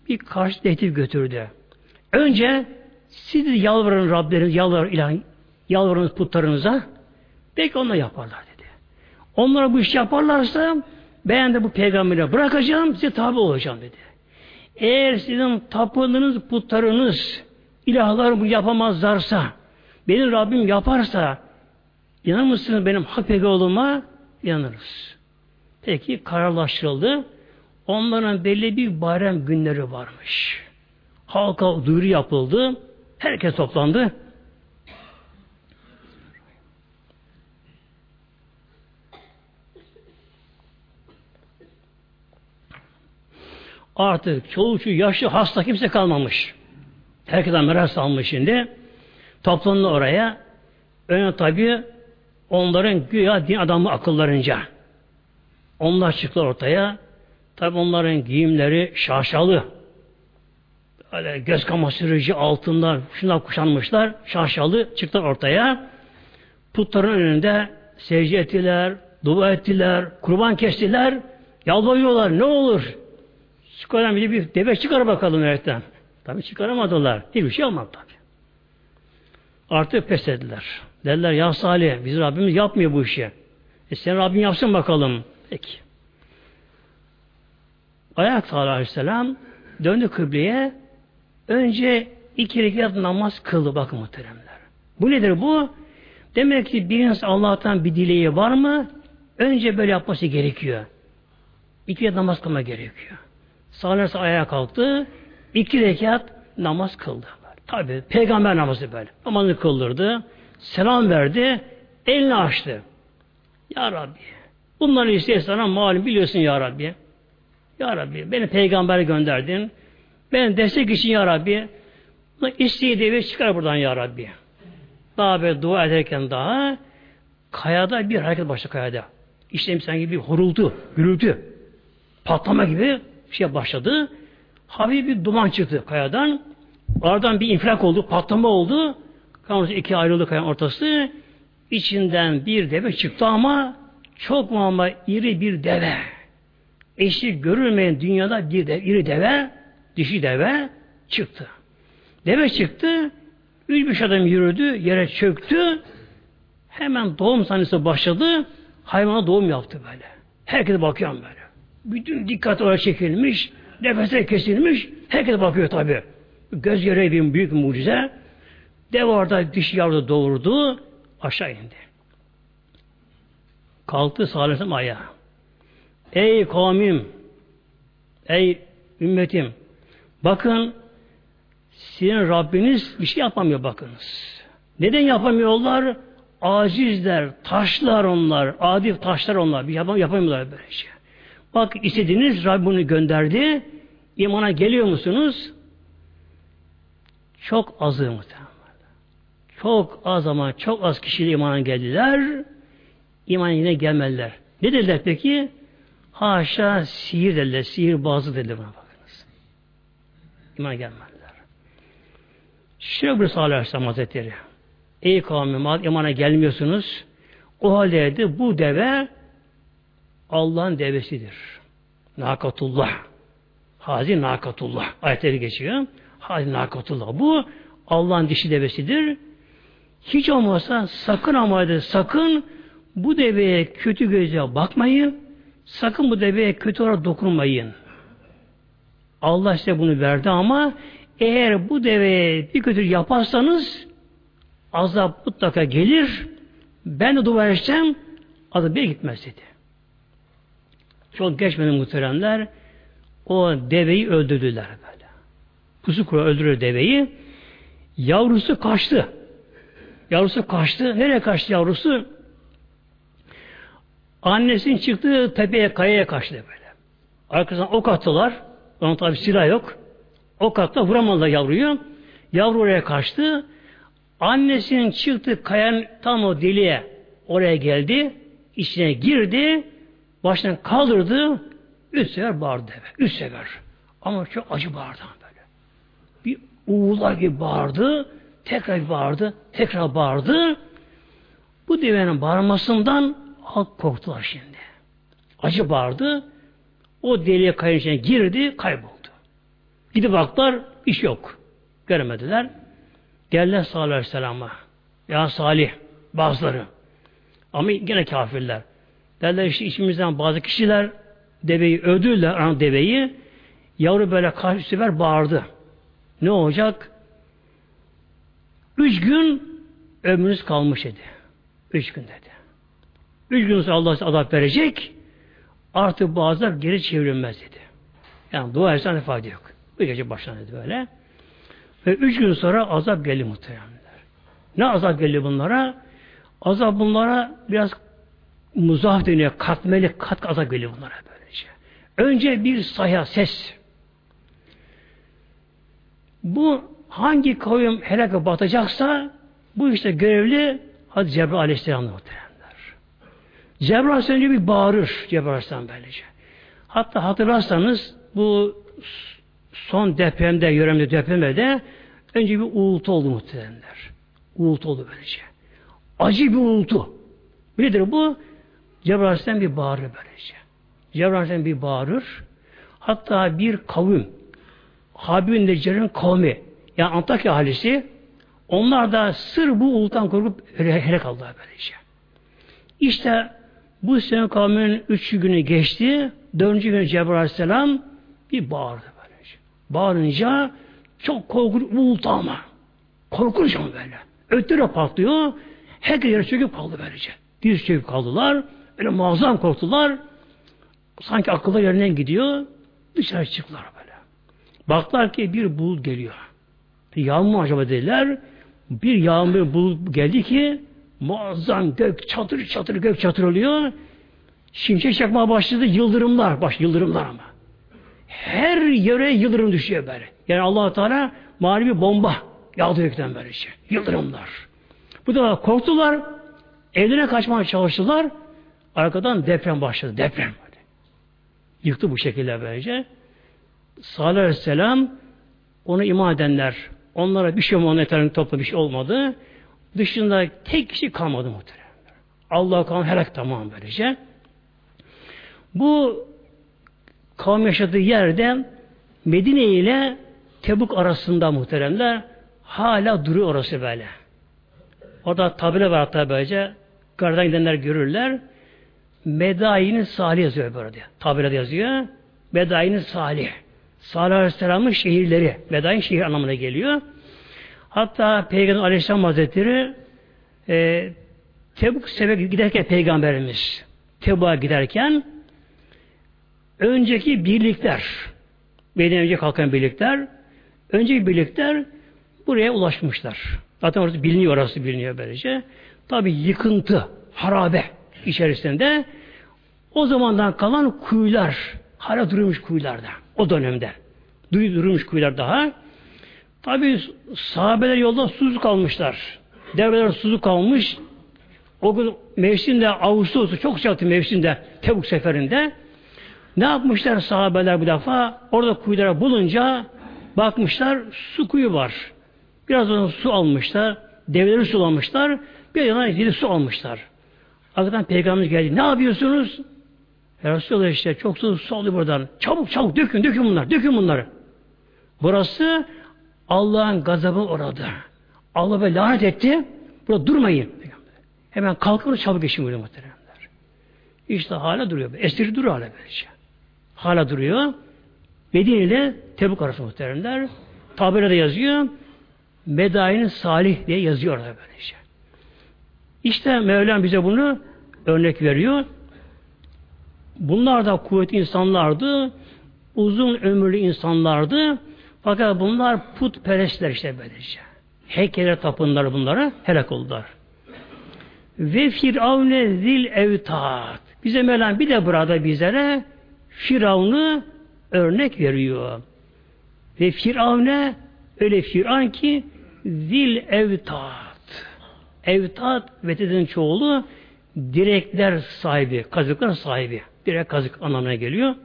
bir karşı tehdit götürdü. Önce siz yalvarın Rableriniz, yalvar ilah, yalvarınız putlarınıza. Belki onlar yaparlar dedi. Onlara bu iş yaparlarsa ben de bu peygamberi bırakacağım, size tabi olacağım dedi. Eğer sizin tapındığınız putlarınız, ilahlar bu yapamazlarsa, benim Rabbim yaparsa, inanır mısınız benim hak peygamberime? İnanırız. Peki kararlaştırıldı. Onların belli bir bayram günleri varmış. Halka duyuru yapıldı. Herkes toplandı. Artık çoğu yaşlı hasta kimse kalmamış. Herkesten merak salmış şimdi. Toplandı oraya. Öne tabi onların güya din adamı akıllarınca. Onlar çıktılar ortaya. Tabi onların giyimleri şaşalı. Öyle göz kamaştırıcı altından şunlar kuşanmışlar. Şaşalı çıktılar ortaya. Putların önünde secde ettiler, dua ettiler, kurban kestiler. Yalvarıyorlar ne olur. Çıkaran bir, bir deve çıkar bakalım öğretten. Tabi çıkaramadılar. Hiçbir şey olmadı tabi. Artık pes ettiler. Dediler ya Salih biz Rabbimiz yapmıyor bu işi. E sen Rabbin yapsın bakalım. Peki. Ayak Aleyhisselam döndü kıbleye önce iki rekat namaz kıldı bakın muhteremler. Bu nedir bu? Demek ki bir insan Allah'tan bir dileği var mı? Önce böyle yapması gerekiyor. İki rekat namaz kılma gerekiyor. Sağlarsa ayağa kalktı. iki rekat namaz kıldı. Tabi peygamber namazı böyle. Namazını kıldırdı. Selam verdi. Elini açtı. Ya Rabbi. Bunları iste sana malum biliyorsun Ya Rabbi. Ya Rabbi beni peygamber gönderdin. Ben destek için Ya Rabbi. İsteği devi çıkar buradan Ya Rabbi. Daha böyle dua ederken daha kayada bir hareket başladı kayada. İşte sanki bir horultu, gürültü, patlama gibi bir şey başladı. Hafif bir duman çıktı kayadan. Aradan bir infilak oldu, patlama oldu. Kayadan iki ayrıldı kayanın ortası. İçinden bir deve çıktı ama çok ama iri bir deve. Eşi görülmeyen dünyada bir de iri deve, dişi deve çıktı. Deve çıktı, üç beş adam yürüdü, yere çöktü. Hemen doğum sahnesi başladı. Hayvana doğum yaptı böyle. Herkes bakıyor böyle. Bütün dikkat oraya çekilmiş, nefesler kesilmiş, herkes bakıyor tabi. Göz görevi bir büyük mucize. Dev orada dişi yavru doğurdu, aşağı indi. Kalktı sallallahu ayağa. Ey kavmim, ey ümmetim, bakın sizin Rabbiniz bir şey yapamıyor bakınız. Neden yapamıyorlar? Acizler, taşlar onlar, adi taşlar onlar. Bir yapam yapamıyorlar böyle şey. Bak istediğiniz Rabbini gönderdi. İmana geliyor musunuz? Çok azı muhtemelen. Çok az ama çok az kişiyle imana geldiler. İman yine gelmediler. Ne dediler peki? Haşa sihir dediler. Sihir bazı dediler buna bakınız. İman gelmediler. Şöyle bir sallallahu aleyhi ve sellem hazretleri. Ey kavmim imana gelmiyorsunuz. O halde bu deve Allah'ın devesidir. Nakatullah. Hazi nakatullah. Ayetleri geçiyor. Hazi nakatullah. Bu Allah'ın dişi devesidir. Hiç olmazsa sakın ama sakın bu deveye kötü gözle bakmayın. Sakın bu deveye kötü olarak dokunmayın. Allah size bunu verdi ama eğer bu deveye bir kötü yaparsanız azap mutlaka gelir. Ben de dua edeceğim azap bir gitmez dedi. Çok geçmedi muhteremler. O deveyi öldürdüler böyle. Pusu kuru öldürür deveyi. Yavrusu kaçtı. Yavrusu kaçtı. Nereye kaçtı yavrusu? Annesinin çıktığı tepeye, kayaya kaçtı böyle. Arkasından ok attılar. Onun tabi silah yok. Ok attılar, vuramadılar yavruyu. Yavru oraya kaçtı. Annesinin çıktığı kayanın tam o deliğe oraya geldi. içine girdi. Başından kaldırdı. Üç sefer bağırdı. Üç sefer. Ama çok acı bağırdı böyle. Bir uğular gibi bağırdı. Tekrar bağırdı. Tekrar bağırdı. Bu devenin bağırmasından halk korktular şimdi. Acı bağırdı. O deliğe kayın girdi, kayboldu. Gidip baktılar, iş yok. Göremediler. Geldiler sallallahu aleyhi ve sellem'e. Ya Salih bazıları. Ama gene kafirler. Derler işte içimizden bazı kişiler deveyi öldürdüler, ana deveyi. Yavru böyle karşı sefer bağırdı. Ne olacak? Üç gün ömrünüz kalmış dedi. Üç gün dedi. Üç gün sonra Allah azap verecek. Artık bu azap geri çevrilmez dedi. Yani dua etsen fayda yok. Bu gece başlandı böyle. Ve üç gün sonra azap geldi muhteremler. Ne azap geldi bunlara? Azap bunlara biraz muzaf deniyor. Katmeli kat azap geliyor bunlara böylece. Önce bir sayha ses. Bu hangi kavim helaka batacaksa bu işte görevli hadi Cebrail Aleyhisselam'la muhteremler. Cebrail Aleyhisselam bir bağırır Cebrail Aleyhisselam böylece. Hatta hatırlarsanız bu son depremde, yöremde depremde önce bir uğultu oldu muhtemelenler. Uğultu oldu böylece. Acı bir uğultu. Nedir bu? Cebrail bir bağırır böylece. Cebrail bir bağırır. Hatta bir kavim, Habibin Neccar'ın kavmi, yani Antakya ahalisi, onlar da sır bu uğultudan korkup helak kaldılar böylece. İşte bu sene kavminin üç günü geçti. Dördüncü gün Cebrail Aleyhisselam bir bağırdı böylece. Bağırınca çok korkunç uğultu ama. Korkunç ama böyle. Öttüre patlıyor. Herkes yere çöküp kaldı böylece. Diz çöküp kaldılar. Öyle muazzam korktular. Sanki akıllı yerinden gidiyor. Dışarı çıktılar böyle. Baktılar ki bir bulut geliyor. Yağmur acaba dediler. Bir yağmur bulut geldi ki muazzam gök çatır çatır gök çatır oluyor. Şimşek çakmaya başladı. Yıldırımlar. Baş yıldırımlar ama. Her yere yıldırım düşüyor böyle. Yani allah Teala manevi bomba yağdı gökten böyle şey. Yıldırımlar. Bu da korktular. Evlerine kaçmaya çalıştılar. Arkadan deprem başladı. Deprem. Böyle. Yıktı bu şekilde böylece. Salih Aleyhisselam onu iman edenler onlara bir şey olmadı, etrafında topla bir şey olmadı. Dışında tek kişi kalmadı muhtemelen. Allah kalan helak tamam böylece. Bu kavim yaşadığı yerde Medine ile Tebuk arasında muhteremler hala duruyor orası böyle. Orada tabela var hatta böylece gardan gidenler görürler. Medayin Salih yazıyor böyle. Tabelada yazıyor. Medayin Salih. Salih Aleyhisselam'ın şehirleri. Medayin şehir anlamına geliyor. Hatta Peygamber Aleyhisselam Hazretleri e, Tebuk sebep giderken Peygamberimiz Tebuk'a giderken önceki birlikler Beyden önce kalkan birlikler önceki birlikler buraya ulaşmışlar. Zaten orası biliniyor, orası biliniyor böylece. Tabi yıkıntı, harabe içerisinde o zamandan kalan kuyular hala durmuş kuyularda o dönemde. Durmuş kuyular daha. Tabi sahabeler yolda susuz kalmışlar. Devreler susuz kalmış. O gün mevsimde Ağustos'u çok sıcaktı mevsimde Tebuk seferinde. Ne yapmışlar sahabeler bu defa? Orada kuyulara bulunca bakmışlar su kuyu var. Biraz sonra su almışlar. Devleri sulamışlar. Bir yana yedi su almışlar. Arkadan peygamberimiz geldi. Ne yapıyorsunuz? Ya işte çok su, su alıyor buradan. Çabuk çabuk dökün dökün bunlar. Dökün bunları. Burası Allah'ın gazabı orada. Allah böyle lanet etti. Burada durmayın. Hemen kalkın çabuk geçin böyle muhteremler. İşte hala duruyor. Esiri duruyor hala böylece. Hala duruyor. Medine ile Tebuk arası muhteremler. Tabelada yazıyor. Medayin Salih diye yazıyor orada böylece. İşte Mevlam bize bunu örnek veriyor. Bunlar da kuvvetli insanlardı. Uzun ömürlü insanlardı. Fakat bunlar putperestler işte böylece. Heykele tapınlar bunlara helak oldular. Ve firavne zil evtat. Bize Mevlam bir de burada bizlere Firavun'u örnek veriyor. Ve Firavne öyle Firavun ki zil evtat. Evtat vetedin çoğulu direkler sahibi, kazıklar sahibi. Direk kazık anlamına geliyor.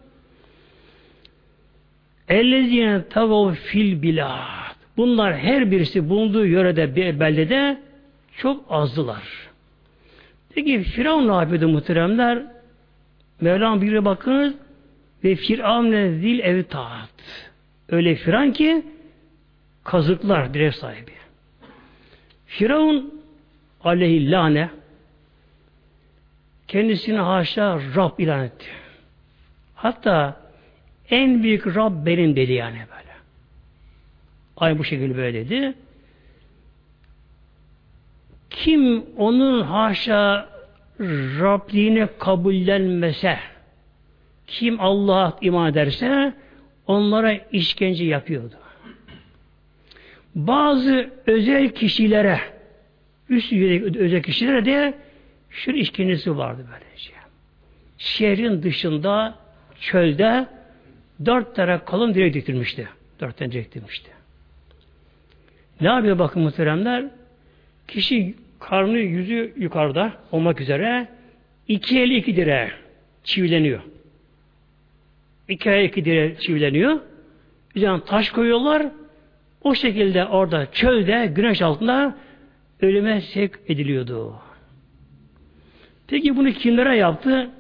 Ellezine tavav fil bilad. Bunlar her birisi bulunduğu yörede bir beldede çok azdılar. Peki Firavun ne yapıyordu muhteremler? Mevlam bir bakınız ve Firavun'e zil evi taat. Öyle Firavun ki kazıklar direk sahibi. Firavun aleyhillâne kendisini haşa Rab ilan etti. Hatta en büyük Rab benim dedi yani böyle. Ay bu şekilde böyle dedi. Kim onun haşa Rabliğini kabullenmese, kim Allah'a iman ederse onlara işkence yapıyordu. Bazı özel kişilere üst özel kişilere de şu işkencesi vardı böylece. Şehrin dışında çölde dört tane kalın direk diktirmişti. Dört tane direk diktirmişti. Ne yapıyor bakın muhteremler? Kişi karnı yüzü yukarıda olmak üzere iki eli iki direğe çivileniyor. İki el iki direğe çivileniyor. Üzerine taş koyuyorlar. O şekilde orada çölde güneş altında ölüme sevk ediliyordu. Peki bunu kimlere yaptı?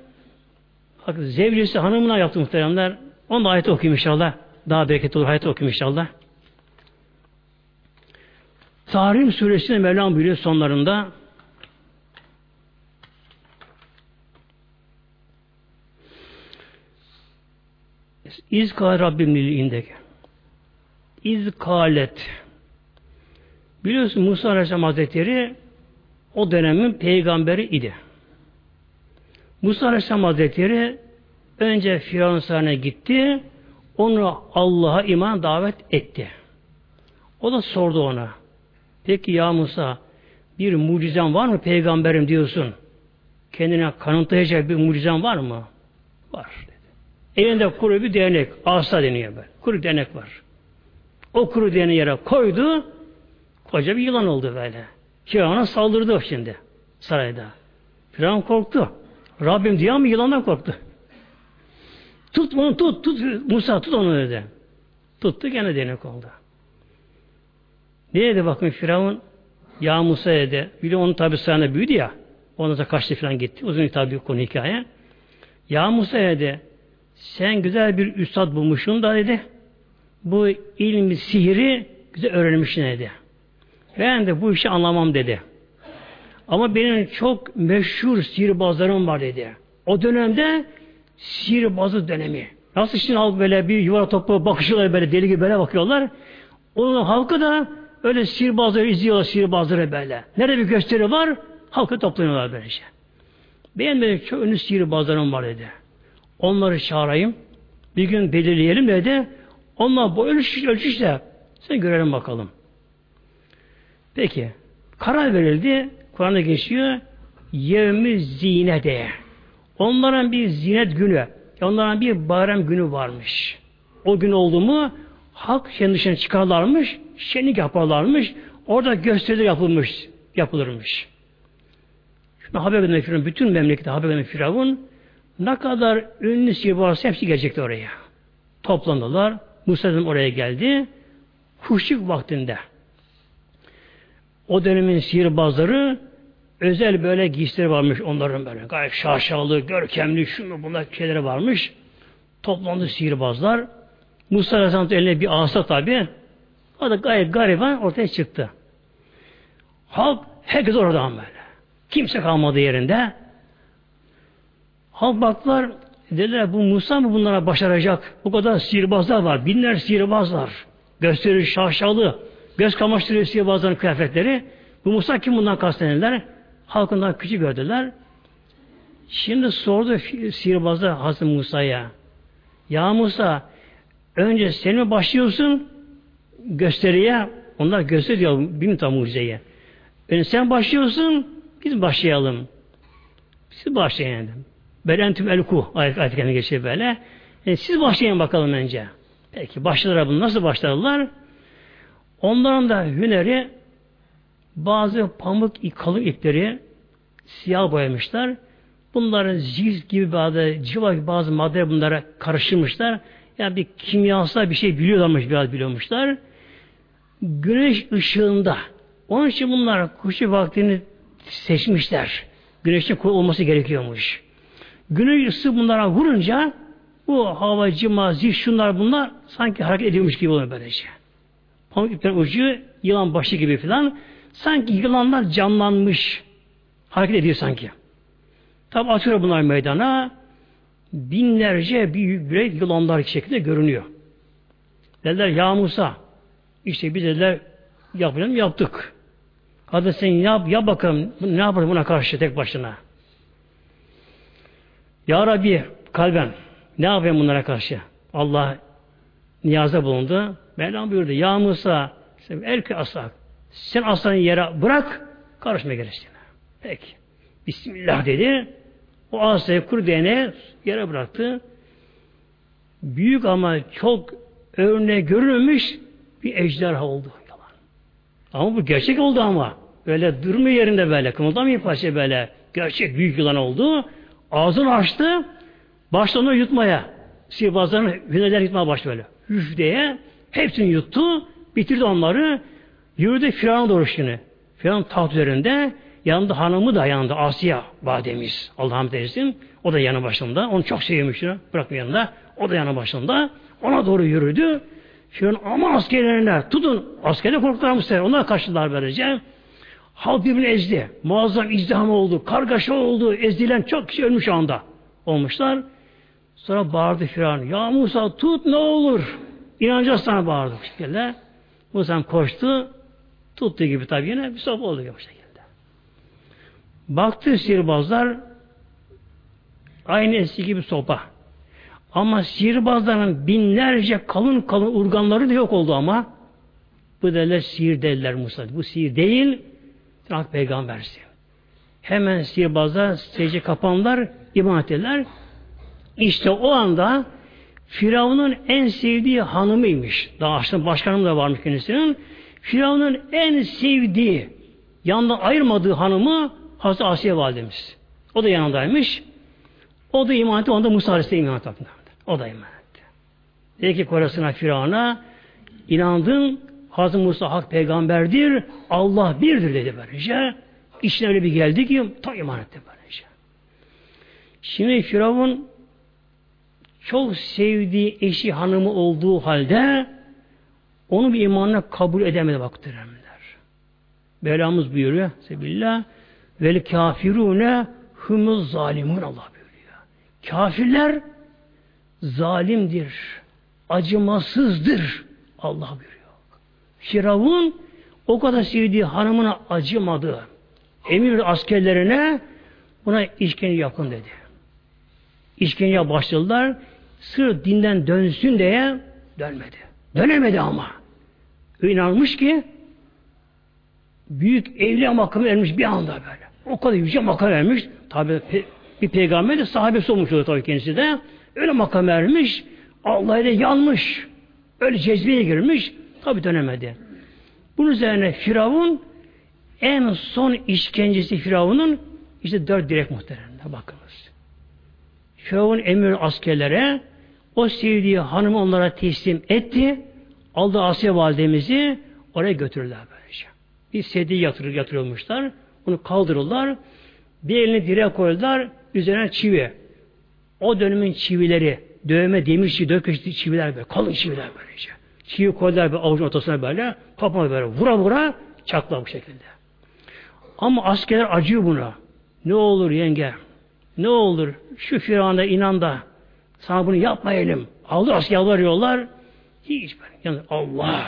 Bak zevcisi hanımına yaptı muhteremler. Onu da ayet okuyayım inşallah. Daha bereketli olur ayet okuyayım inşallah. Tahrim suresinde Mevlam buyuruyor sonlarında İz kâle Rabbim indeki. İz kâlet. Biliyorsun Musa Aleyhisselam Hazretleri o dönemin peygamberi idi. Musa Aleyhisselam Hazretleri önce Firavun sarayına gitti. Onu Allah'a iman davet etti. O da sordu ona. Peki ya Musa bir mucizen var mı peygamberim diyorsun? Kendine kanıtlayacak bir mucizen var mı? Var dedi. Elinde kuru bir değnek, asa deniyor böyle. Kuru değnek var. O kuru değneği yere koydu, koca bir yılan oldu böyle. Firavun'a saldırdı şimdi sarayda. Firavun korktu. Rabbim diye mi yılandan korktu. Tut onu tut, tut Musa tut onu dedi. Tuttu gene denek oldu. Ne dedi bakın Firavun? Ya Musa dedi. Bir de onun tabi sayesinde büyüdü ya. Ondan sonra kaçtı falan gitti. Uzun tabi konu hikaye. Ya Musa dedi. Sen güzel bir üstad bulmuşsun da dedi. Bu ilmi, sihiri güzel öğrenmişsin dedi. Ben de bu işi anlamam dedi. Ama benim çok meşhur sihirbazlarım var dedi. O dönemde sihirbazı dönemi. Nasıl şimdi halk böyle bir yuva topu bakışıyorlar böyle deli gibi böyle bakıyorlar. Onun halkı da Öyle sihirbazları izliyorlar sihirbazları böyle. Nerede bir gösteri var? Halkı toplanıyorlar böylece. De çok ünlü sihirbazlarım var dedi. Onları çağırayım. Bir gün belirleyelim dedi. Onlar bu ölçüş, ölçüşle sen görelim bakalım. Peki. Karar verildi. Kur'an'da geçiyor. Yevmi zinede. Onların bir zinet günü. Onların bir bayram günü varmış. O gün oldu mu halk şehrin dışına çıkarlarmış, şenlik yaparlarmış, orada gösteri yapılmış, yapılırmış. Şimdi haber vermek Firavun, bütün memlekette haber vermek Firavun, ne kadar ünlü sihirbazı hepsi gelecekti oraya. Toplandılar, Musa oraya geldi, kuşluk vaktinde. O dönemin sihirbazları özel böyle giysileri varmış onların böyle. Gayet şaşalı, görkemli, şunu bunlar şeyleri varmış. Toplandı sihirbazlar. Musa Aleyhisselam eline bir asa tabi. O da gayet gariban ortaya çıktı. Halk herkes oradan böyle. Kimse kalmadı yerinde. Halk baktılar dediler bu Musa mı bunlara başaracak? Bu kadar sihirbazlar var. Binler sihirbaz var. Gösteri şaşalı. Göz kamaştırıyor sihirbazların kıyafetleri. Bu Musa kim bundan kastediler? Halkından küçük gördüler. Şimdi sordu sihirbazlar Hazreti Musa'ya. Ya Musa Önce sen mi başlıyorsun gösteriye? Onlar gösteriyor bin tam mucizeye. Önce sen başlıyorsun, biz başlayalım. Siz başlayın. Belentüm elku ayet ayet kendine geçiyor böyle. E, siz başlayın bakalım önce. Peki başladılar bunu. Nasıl başladılar? Onların da hüneri bazı pamuk kalın ipleri siyah boyamışlar. Bunların zift gibi bazı civa gibi bazı madde bunlara karıştırmışlar. Yani bir kimyasal bir şey biliyorlarmış, biraz biliyormuşlar. Güneş ışığında. Onun için bunlar kuşu vaktini seçmişler. Güneşin olması gerekiyormuş. Güneş ısı bunlara vurunca bu hava, cima, zil, şunlar bunlar sanki hareket ediyormuş gibi oluyor böylece. Pamuk iplerin ucu yılan başı gibi filan sanki yılanlar canlanmış. Hareket ediyor sanki. Tabi atıyor bunlar meydana. Binlerce büyük büyük yılanlar şekilde görünüyor. Dediler ya Musa işte biz dediler yapalım yaptık. Hadi sen yap, yap bakalım. Ne yapalım buna karşı tek başına? Ya Rabbi kalben ne yapayım bunlara karşı? Allah niyaza bulundu. Mevlam buyurdu. Ya Musa erke asak. Sen aslanı yere bırak karışma gerisine. Peki. Bismillah dedi. O asayı kuru değneği yere bıraktı. Büyük ama çok örneğe görülmüş bir ejderha oldu. Yalan. Ama bu gerçek oldu ama. Böyle durmuyor yerinde böyle. Kımıldamıyor paşa böyle. Gerçek büyük yılan oldu. Ağzını açtı. Başladı onu yutmaya. Sihirbazların hünerler yutmaya başladı böyle. Üf diye hepsini yuttu. Bitirdi onları. Yürüdü Firavun'a doğru şimdi. Firavun taht üzerinde yanında hanımı da yanında Asya bademiz. Allah'ım dersin. O da yanı başında. Onu çok sevmiş. Bırakmıyor yanında. O da yanı başında. Ona doğru yürüdü. Firavun ama askerlerine tutun. Askerler korktular mı Onlar kaçtılar böylece. Halk birbirini ezdi. Muazzam izdiham oldu. Kargaşa oldu. Ezdilen çok kişi ölmüş anda. Olmuşlar. Sonra bağırdı Firavun. Ya Musa tut ne olur. İnanacağız sana bağırdı. Musa koştu. Tuttuğu gibi tabi yine bir sopa oldu bu şekilde. Baktı sihirbazlar aynı eski gibi sopa. Ama sihirbazların binlerce kalın kalın urganları da yok oldu ama bu derler sihir derler Musa. Bu sihir değil Hak peygambersi. Hemen sihirbazlar secde kapanlar iman ettiler. İşte o anda Firavun'un en sevdiği hanımıymış. Daha aslında başkanım da varmış kendisinin. Firavun'un en sevdiği, yanında ayırmadığı hanımı Hazreti Asiye validemiz. O da yanındaymış. O da iman etti. Onda Musa Aleyhisselam iman etti. O da iman etti. Dedi ki korasına Firavun'a inandın Hazreti Musa hak peygamberdir. Allah birdir dedi böylece. İçine öyle bir geldi ki tam iman etti böylece. Şimdi Firavun çok sevdiği eşi hanımı olduğu halde onu bir imanına kabul edemedi baktırırlar. Belamız buyuruyor. Sebillah vel kafirune humuz zalimun Allah buyuruyor. Kafirler zalimdir, acımasızdır Allah buyuruyor. Firavun o kadar sevdiği hanımına acımadı. Emir askerlerine buna işkence yakın dedi. İşkenceye başladılar. Sır dinden dönsün diye dönmedi. Dönemedi ama. İnanmış ki büyük evliya makamı ermiş bir anda böyle. O kadar yüce makam ermiş. Tabi bir peygamber de sahabesi olmuş oluyor tabi kendisi de. Öyle makam ermiş. Allah ile yanmış. Öyle cezbeye girmiş. Tabi dönemedi. Bunun üzerine Firavun en son işkencesi Firavun'un işte dört direk muhteremde bakınız. Firavun emir askerlere o sevdiği hanımı onlara teslim etti. Aldı Asya validemizi oraya götürürler böylece. Bir sediye yatırır, yatırılmışlar. Onu kaldırırlar. Bir elini direğe koydular. Üzerine çivi. O dönemin çivileri, dövme, demir çivi, döküş çiviler böyle, kalın çiviler böylece. Çivi koydular bir avucun ortasına böyle. Kapama böyle. Vura vura çatlar bu şekilde. Ama askerler acıyor buna. Ne olur yenge? Ne olur? Şu firanda inan da sana bunu yapmayalım. Aldı asker yalvarıyorlar. Hiç. Yani Allah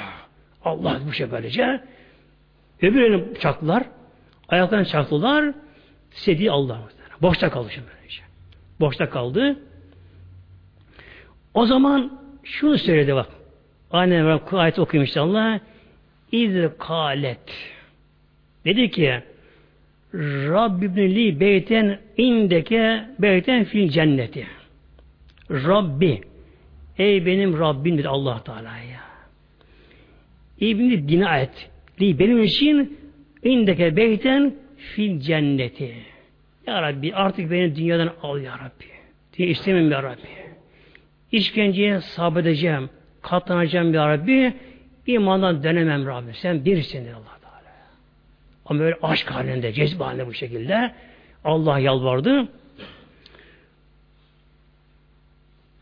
Allah bu şey böylece. Öbür elini çaktılar. Ayaklarını çaktılar. Sedi Allah. Boşta kaldı şimdi böylece. Boşta kaldı. O zaman şunu söyledi bak. Aynen ayet okuyayım inşallah. İz kalet. Dedi ki Rabbibni li beyten indeke beyten fil cenneti. Rabbi ey benim Rabbim dedi Allah Teala'ya. İbni bina et. Li benim için indeke beyten fil cenneti. Ya Rabbi artık beni dünyadan al ya Rabbi. Diye istemem ya Rabbi. İşkenceye sabredeceğim katlanacağım bir Rabbi imandan dönemem Rabbi. Sen birsin dedi Allah Teala. Ama böyle aşk halinde, cezbe halinde bu şekilde Allah yalvardı.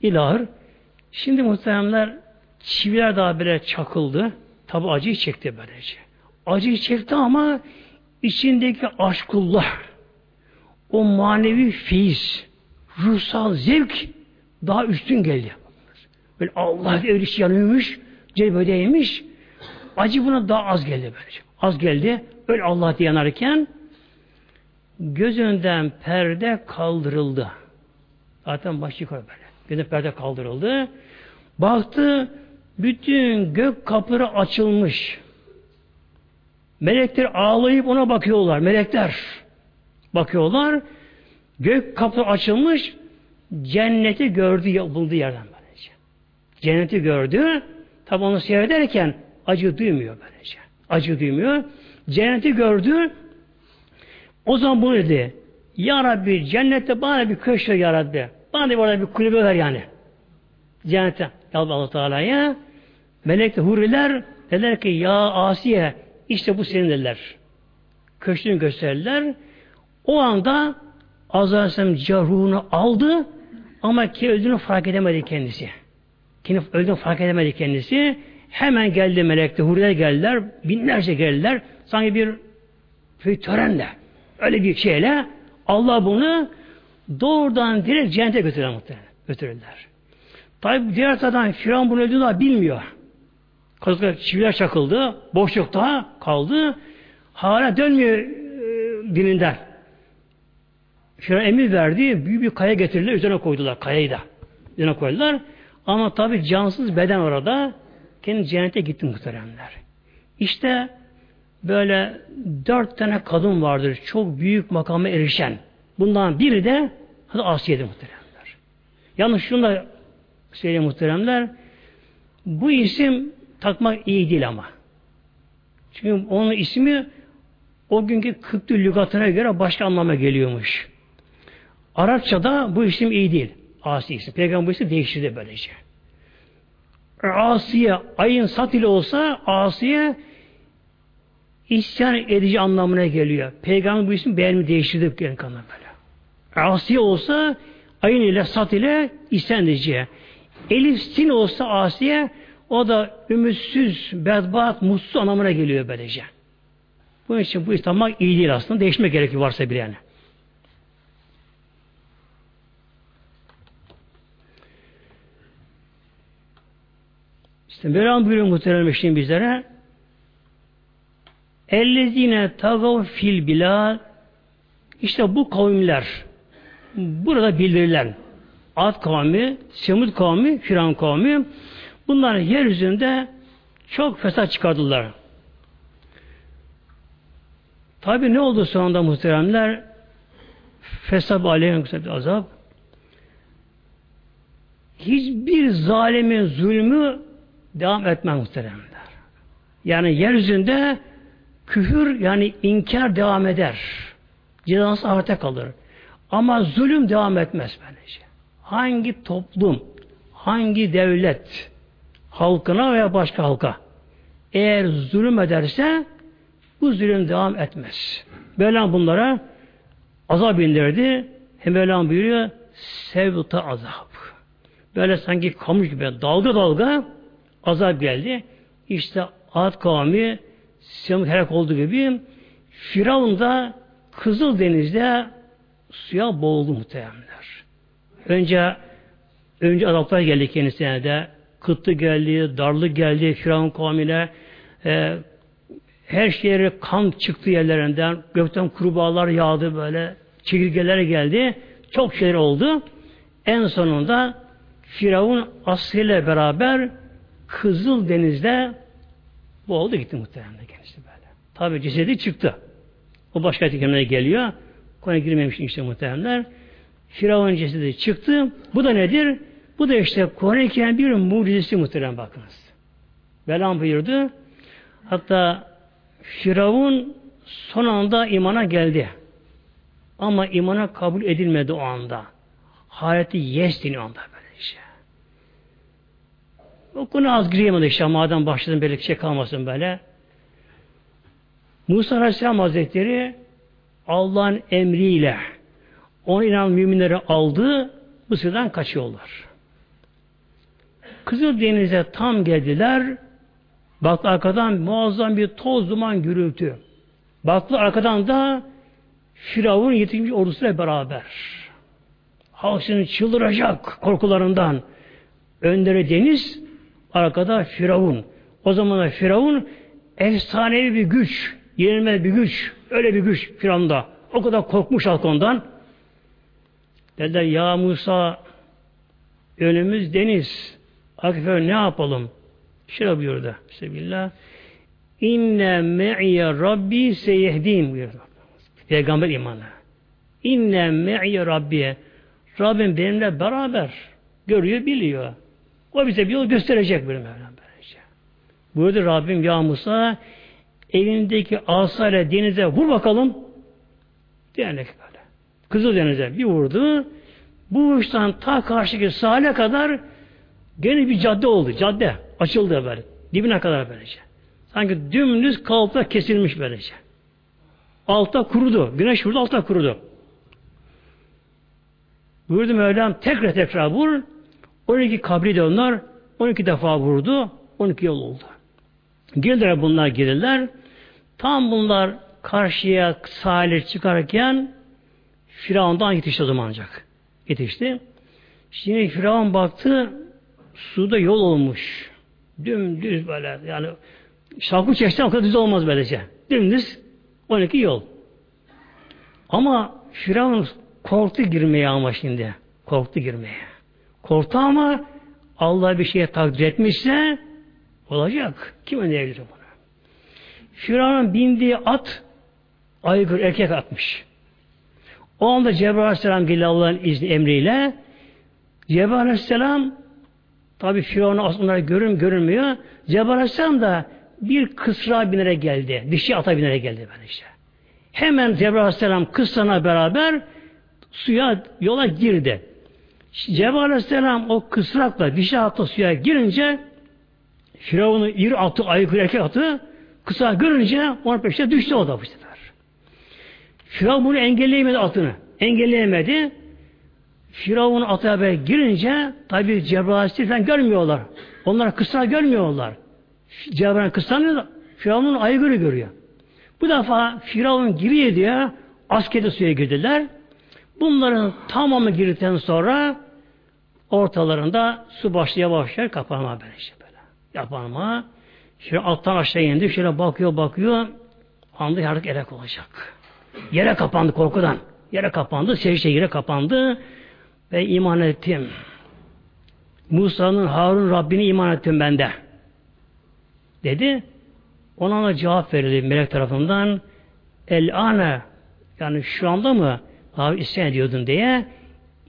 İlahır. Şimdi muhteremler çiviler daha böyle çakıldı. Tabi acıyı çekti böylece. acı çekti ama içindeki aşkullah, o manevi feyiz, ruhsal zevk daha üstün geldi. Böyle Allah erişi yanıyormuş, cebedeymiş. Acı buna daha az geldi böylece. Az geldi. Öyle Allah diye yanarken göz önünden perde kaldırıldı. Zaten başı yukarı böyle. Gözünden perde kaldırıldı. Baktı bütün gök kapıları açılmış. Melekler ağlayıp ona bakıyorlar. Melekler bakıyorlar. Gök kapı açılmış. Cenneti gördü, buldu yerden böylece. Cenneti gördü. Tabi onu seyrederken acı duymuyor böylece. Acı duymuyor. Cenneti gördü. O zaman bunu dedi. Ya Rabbi cennette bana bir köşe ya Rabbi. Bana da orada bir kulübe ver yani. Cennette. Allah Teala'ya melek de huriler dediler ki ya Asiye işte bu senin dediler. Köşkünü gösterdiler. O anda Azrail ruhunu aldı ama ki öldüğünü fark edemedi kendisi. Kendi öldüğünü fark edemedi kendisi. Hemen geldi melekte, huriler geldiler, binlerce geldiler. Sanki bir, bir törenle, öyle bir şeyle Allah bunu doğrudan direkt cennete götürürler muhtemelen. Götürürler. Tabi diğer taraftan Firavun bunu öldüğünü bilmiyor. Kazıklar çiviler çakıldı. Boşlukta kaldı. Hala dönmüyor e, dininden. Firavun emir verdi. Büyük bir kaya getirdiler. Üzerine koydular. Kayayı da. Üzerine koydular. Ama tabi cansız beden orada. Kendi cennete gitti muhteremler. İşte böyle dört tane kadın vardır. Çok büyük makama erişen. Bundan biri de Asiye'dir muhteremler. Yalnız şunu da söyleyeyim muhteremler. Bu isim takmak iyi değil ama. Çünkü onun ismi o günkü Kıptü lügatına göre başka anlama geliyormuş. Arapçada bu isim iyi değil. Asi isim. Peygamber isim değiştirdi böylece. Asiye ayın sat ile olsa Asiye isyan edici anlamına geliyor. Peygamber bu ismi beğenmi değiştirdi yani böyle. Asiye olsa ayın ile sat ile isyan edici. Elif sin olsa Asiye o da ümitsiz, bedbaht, mutsuz anlamına geliyor böylece. Bunun için bu İslam'a iyi değil aslında. Değişmek gerekiyor varsa bir yani. İşte Mevlam buyuruyor muhterem eşliğin bizlere Ellezine tagav fil bila işte bu kavimler burada bildirilen Ad kavmi, Semud kavmi, Firavun kavmi bunlar yeryüzünde çok fesat çıkardılar. Tabi ne oldu sonunda muhteremler? Fesab aleyhine bir azap. Hiçbir zalimin zulmü devam etmez muhteremler. Yani yeryüzünde küfür yani inkar devam eder. Cezası ahirete kalır. Ama zulüm devam etmez bence. Hangi toplum, hangi devlet halkına veya başka halka eğer zulüm ederse bu zulüm devam etmez. Mevlam bunlara azap indirdi. Hem Mevlam buyuruyor sevta azap. Böyle sanki kamış gibi dalga dalga azap geldi. İşte Ad kavmi Semud helak olduğu gibi Firavun da Kızıl Deniz'de suya boğuldu muhtemelenler. Önce önce azaplar geldi kendisine de. Kıtlı geldi, darlık geldi Firavun kavmine. E, her şehre kan çıktı yerlerinden. Gökten kurbağalar yağdı böyle. Çekirgeler geldi. Çok şeyler oldu. En sonunda Firavun asliyle beraber Kızıl Deniz'de boğuldu gitti muhtemelen kendisi böyle. Tabi cesedi çıktı. O başka tekemlere geliyor. Konuya girmemiş işte muhtemelenler. Firavun cesedi çıktı. Bu da nedir? Bu da işte Kur'an-ı bir mucizesi muhtemelen bakınız. Belam buyurdu. Hatta Firavun son anda imana geldi. Ama imana kabul edilmedi o anda. Haleti yes deniyor anda böyle işte. O konu az giremedi işte madem başladım böyle bir şey kalmasın böyle. Musa Aleyhisselam Hazretleri Allah'ın emriyle ona inan müminleri aldı, bu sıradan kaçıyorlar. Kızıl Deniz'e tam geldiler, Baktı arkadan muazzam bir toz duman gürültü. Baktı arkadan da Firavun yetişmiş ordusuyla beraber. Halk çıldıracak korkularından. Önleri deniz, arkada Firavun. O zaman Firavun efsanevi bir güç, yenilmez bir güç, öyle bir güç Firavun'da. O kadar korkmuş halk ondan. Dediler ya Musa önümüz deniz. Akife ne yapalım? Şöyle buyurdu. Bismillah. İnne me'ye Rabbi seyehdin buyurdu. Peygamber imanı. İnne me'ye Rabbi. Rabbim benimle beraber görüyor, biliyor. O bize bir yol gösterecek bir Mevlam böylece. Buyurdu Rabbim ya Musa elindeki asayla denize vur bakalım. Diyenek böyle. Kızıl denize bir vurdu. Bu uçtan ta karşıki sahile kadar gene bir cadde oldu. Cadde açıldı böyle. Dibine kadar böylece. Sanki dümdüz kalıpta kesilmiş böylece. Altta kurudu. Güneş vurdu, altta kurudu. Buyurdu Mevlam tekrar tekrar vur. 12 kabri de onlar 12 defa vurdu. 12 yol oldu. Girdiler bunlar girirler. Tam bunlar karşıya sahile çıkarken Firavun'dan yetişti o zaman ancak. Yetişti. Şimdi Firavun baktı suda yol olmuş. Dümdüz böyle yani şarkı çeşitten o kadar düz olmaz böylece. Dümdüz 12 yol. Ama Firavun korktu girmeye ama şimdi. Korktu girmeye. Korktu ama Allah bir şeye takdir etmişse olacak. Kim önleyebilir bunu? Firavun'un bindiği at aygır erkek atmış. O anda Cebrail Aleyhisselam geliyor Allah'ın izni emriyle. Cebrail Aleyhisselam tabi Firavun'a aslında görün görünmüyor. Cebrail Aleyhisselam da bir kısra binerek geldi. Dişi ata binerek geldi ben işte. Hemen Cebrail Aleyhisselam kıssana beraber suya yola girdi. Cebrail Aleyhisselam o kısrakla dişi atla suya girince Firavun'un iri atı, aykırı erkek atı kısa görünce onun peşine düştü o da bu sefer. Firavun bunu engelleyemedi atını. Engelleyemedi. Firavun atı haber girince tabi Cebrail Aleyhisselam görmüyorlar. Onlar kısa görmüyorlar. Cebrail kısanıyor Firavun'un aygırı görüyor. Bu defa Firavun giriyor diye askeri suya girdiler. Bunların tamamı girdikten sonra ortalarında su başlıyor başlıyor kapanma böyle böyle. Yapanma. Şöyle alttan aşağı indi. Şöyle bakıyor bakıyor. Andı artık erek olacak. Yere kapandı korkudan. Yere kapandı. Secde yere kapandı. Ve iman ettim. Musa'nın Harun Rabbini iman ettim ben de. Dedi. Ona da cevap verildi melek tarafından. El ane yani şu anda mı abi isyan ediyordun diye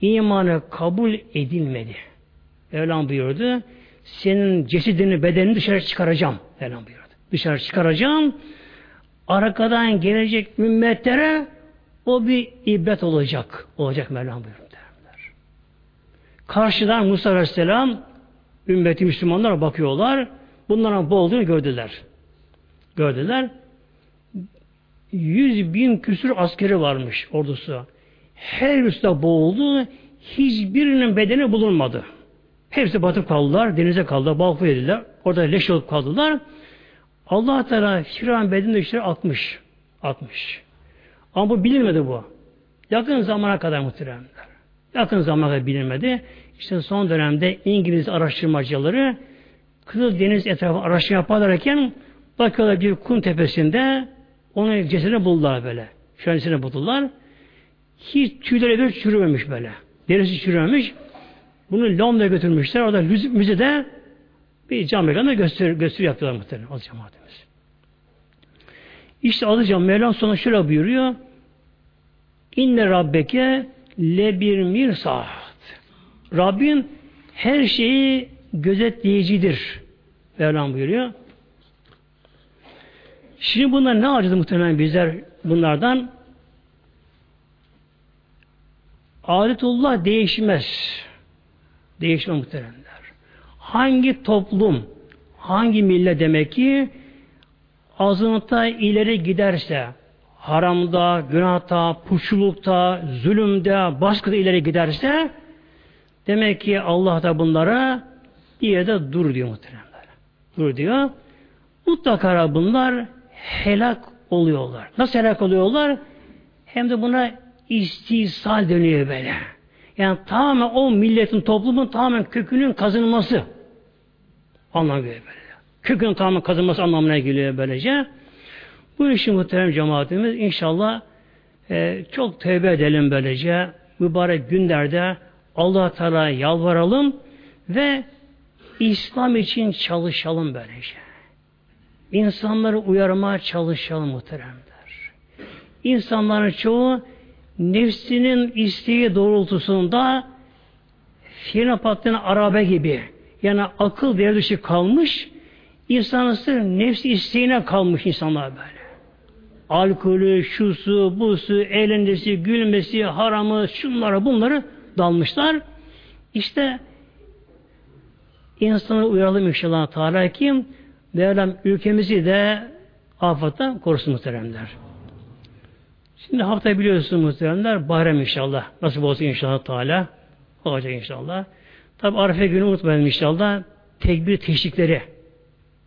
imanı kabul edilmedi. Mevlam buyurdu. Senin cesedini, bedenini dışarı çıkaracağım. Mevlam buyurdu. Dışarı çıkaracağım. Arkadan gelecek ümmetlere o bir ibret olacak. Olacak Mevlam buyurdu. Derler. Karşıdan Musa Aleyhisselam ümmeti Müslümanlar bakıyorlar. Bunların bu olduğunu gördüler. Gördüler. Yüz bin küsur askeri varmış ordusu. Her üstte boğuldu. Hiçbirinin bedeni bulunmadı. Hepsi batıp kaldılar. Denize kaldılar. Balkı yediler. Orada leş olup kaldılar. Allah Teala Firavun bedenini dışarı atmış. Atmış. Ama bu bilinmedi bu. Yakın zamana kadar muhteremler. Yakın zamana kadar bilinmedi. İşte son dönemde İngiliz araştırmacıları Kızıl Deniz etrafı araştırma yaparlarken bakıyorlar bir kum tepesinde onun cesedini buldular böyle. Şöylesine buldular. Hiç tüyleri bir çürümemiş böyle. Derisi çürümemiş. Bunu Londra'ya götürmüşler. Orada müzede bir cam mekanında gösteri, gösteri yapıyorlar muhtemelen. Az cemaatimiz. İşte alacağım Mevlam sonra şöyle buyuruyor. İnne rabbeke lebir mirsat. Rabbin her şeyi gözetleyicidir. Mevlam buyuruyor. Şimdi bunlar ne alacağız muhtemelen bizler bunlardan? Adetullah değişmez. Değişmez muhteremler. Hangi toplum, hangi millet demek ki azınlıkta ileri giderse, haramda, günahta, puçlulukta, zulümde, baskıda ileri giderse demek ki Allah da bunlara bir yerde dur diyor muhteremler. Dur diyor. Mutlaka bunlar helak oluyorlar. Nasıl helak oluyorlar? Hem de buna istisal dönüyor böyle. Yani tamamen o milletin, toplumun tamamen kökünün kazınması anlamına geliyor böyle. Kökünün tamamen kazınması anlamına geliyor böylece. Bu işin muhterem cemaatimiz inşallah e, çok tövbe edelim böylece. Mübarek günlerde allah Teala yalvaralım ve İslam için çalışalım böylece. İnsanları uyarmaya çalışalım muhteremler. İnsanların çoğu nefsinin isteği doğrultusunda frene patlayan arabe gibi yani akıl devre dışı kalmış insanın nefsi isteğine kalmış insanlar böyle. Alkolü, şusu, busu, eğlencesi, gülmesi, haramı, şunları bunları dalmışlar. İşte insanı uyaralım inşallah Teala kim? Mevlam ülkemizi de afattan korusun muhteremler. Şimdi hafta biliyorsunuz muhteremler bayram inşallah. Nasıl olsun inşallah Teala. Olacak inşallah. Tabi Arife günü unutmayalım inşallah. Tekbir teşvikleri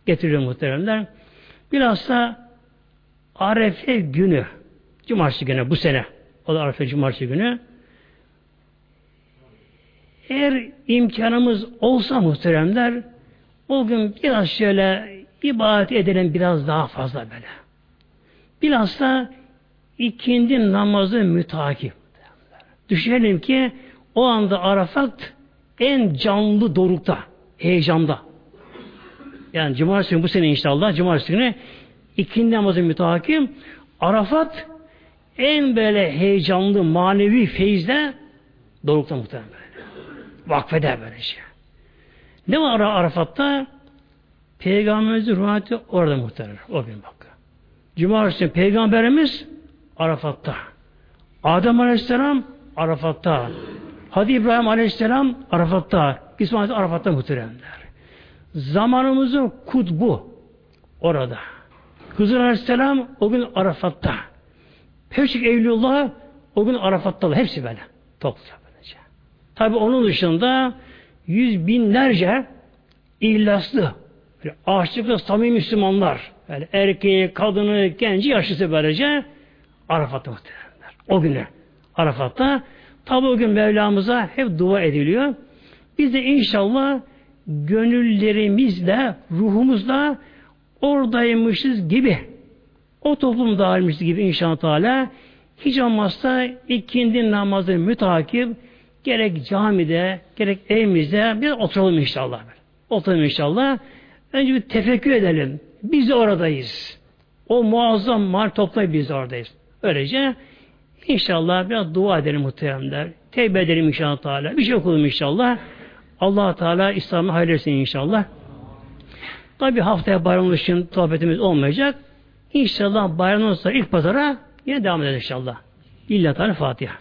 getiriyor muhteremler. Bilhassa Arefe günü, cumartesi günü bu sene, o da Arefe cumartesi günü, eğer imkanımız olsa muhteremler, o gün biraz şöyle ibadet edelim biraz daha fazla böyle. Bilhassa ikindi namazı mütakip. Düşünelim ki o anda Arafat en canlı dorukta, heyecanda. Yani cumartesi günü bu sene inşallah cumartesi günü ikindi namazı mütakip Arafat en böyle heyecanlı manevi feyizde dorukta muhtemelen böyle. Vakfeder böyle şey. Ne var Arafat'ta? Peygamberimizin ruhaniyeti orada muhtemelen. O gün bak. Cumartesi Peygamberimiz Arafat'ta. Adem Aleyhisselam Arafat'ta. Hadi İbrahim Aleyhisselam Arafat'ta. İsmail Arafat'ta muhteremler. Zamanımızın kutbu orada. Hızır Aleyhisselam o gün Arafat'ta. Pevçik Evliyullah o gün Arafat'ta. Hepsi böyle. Topluca böylece. Tabi onun dışında yüz binlerce ihlaslı, aşıklı samimi Müslümanlar, yani erkeği, kadını, genci, yaşlısı böylece Arafat'ta muhtemelenler. O günü Arafat'ta. Tabi o gün Mevlamıza hep dua ediliyor. Biz de inşallah gönüllerimizle, ruhumuzla oradaymışız gibi o toplum dağılmışız gibi inşallah Teala hiç olmazsa ikindi namazı mütakip gerek camide gerek evimizde bir oturalım inşallah. Oturalım inşallah. Önce bir tefekkür edelim. Biz oradayız. O muazzam mal toplayıp biz oradayız. Öylece inşallah biraz dua edelim muhteremler. Tevbe edelim inşallah Teala. Bir şey okulum inşallah. allah Teala İslam'ı hayırlırsın inşallah. Tabi haftaya bayram için sohbetimiz olmayacak. İnşallah bayramdan sonra ilk pazara yine devam edeceğiz inşallah. İlla Teala Fatiha.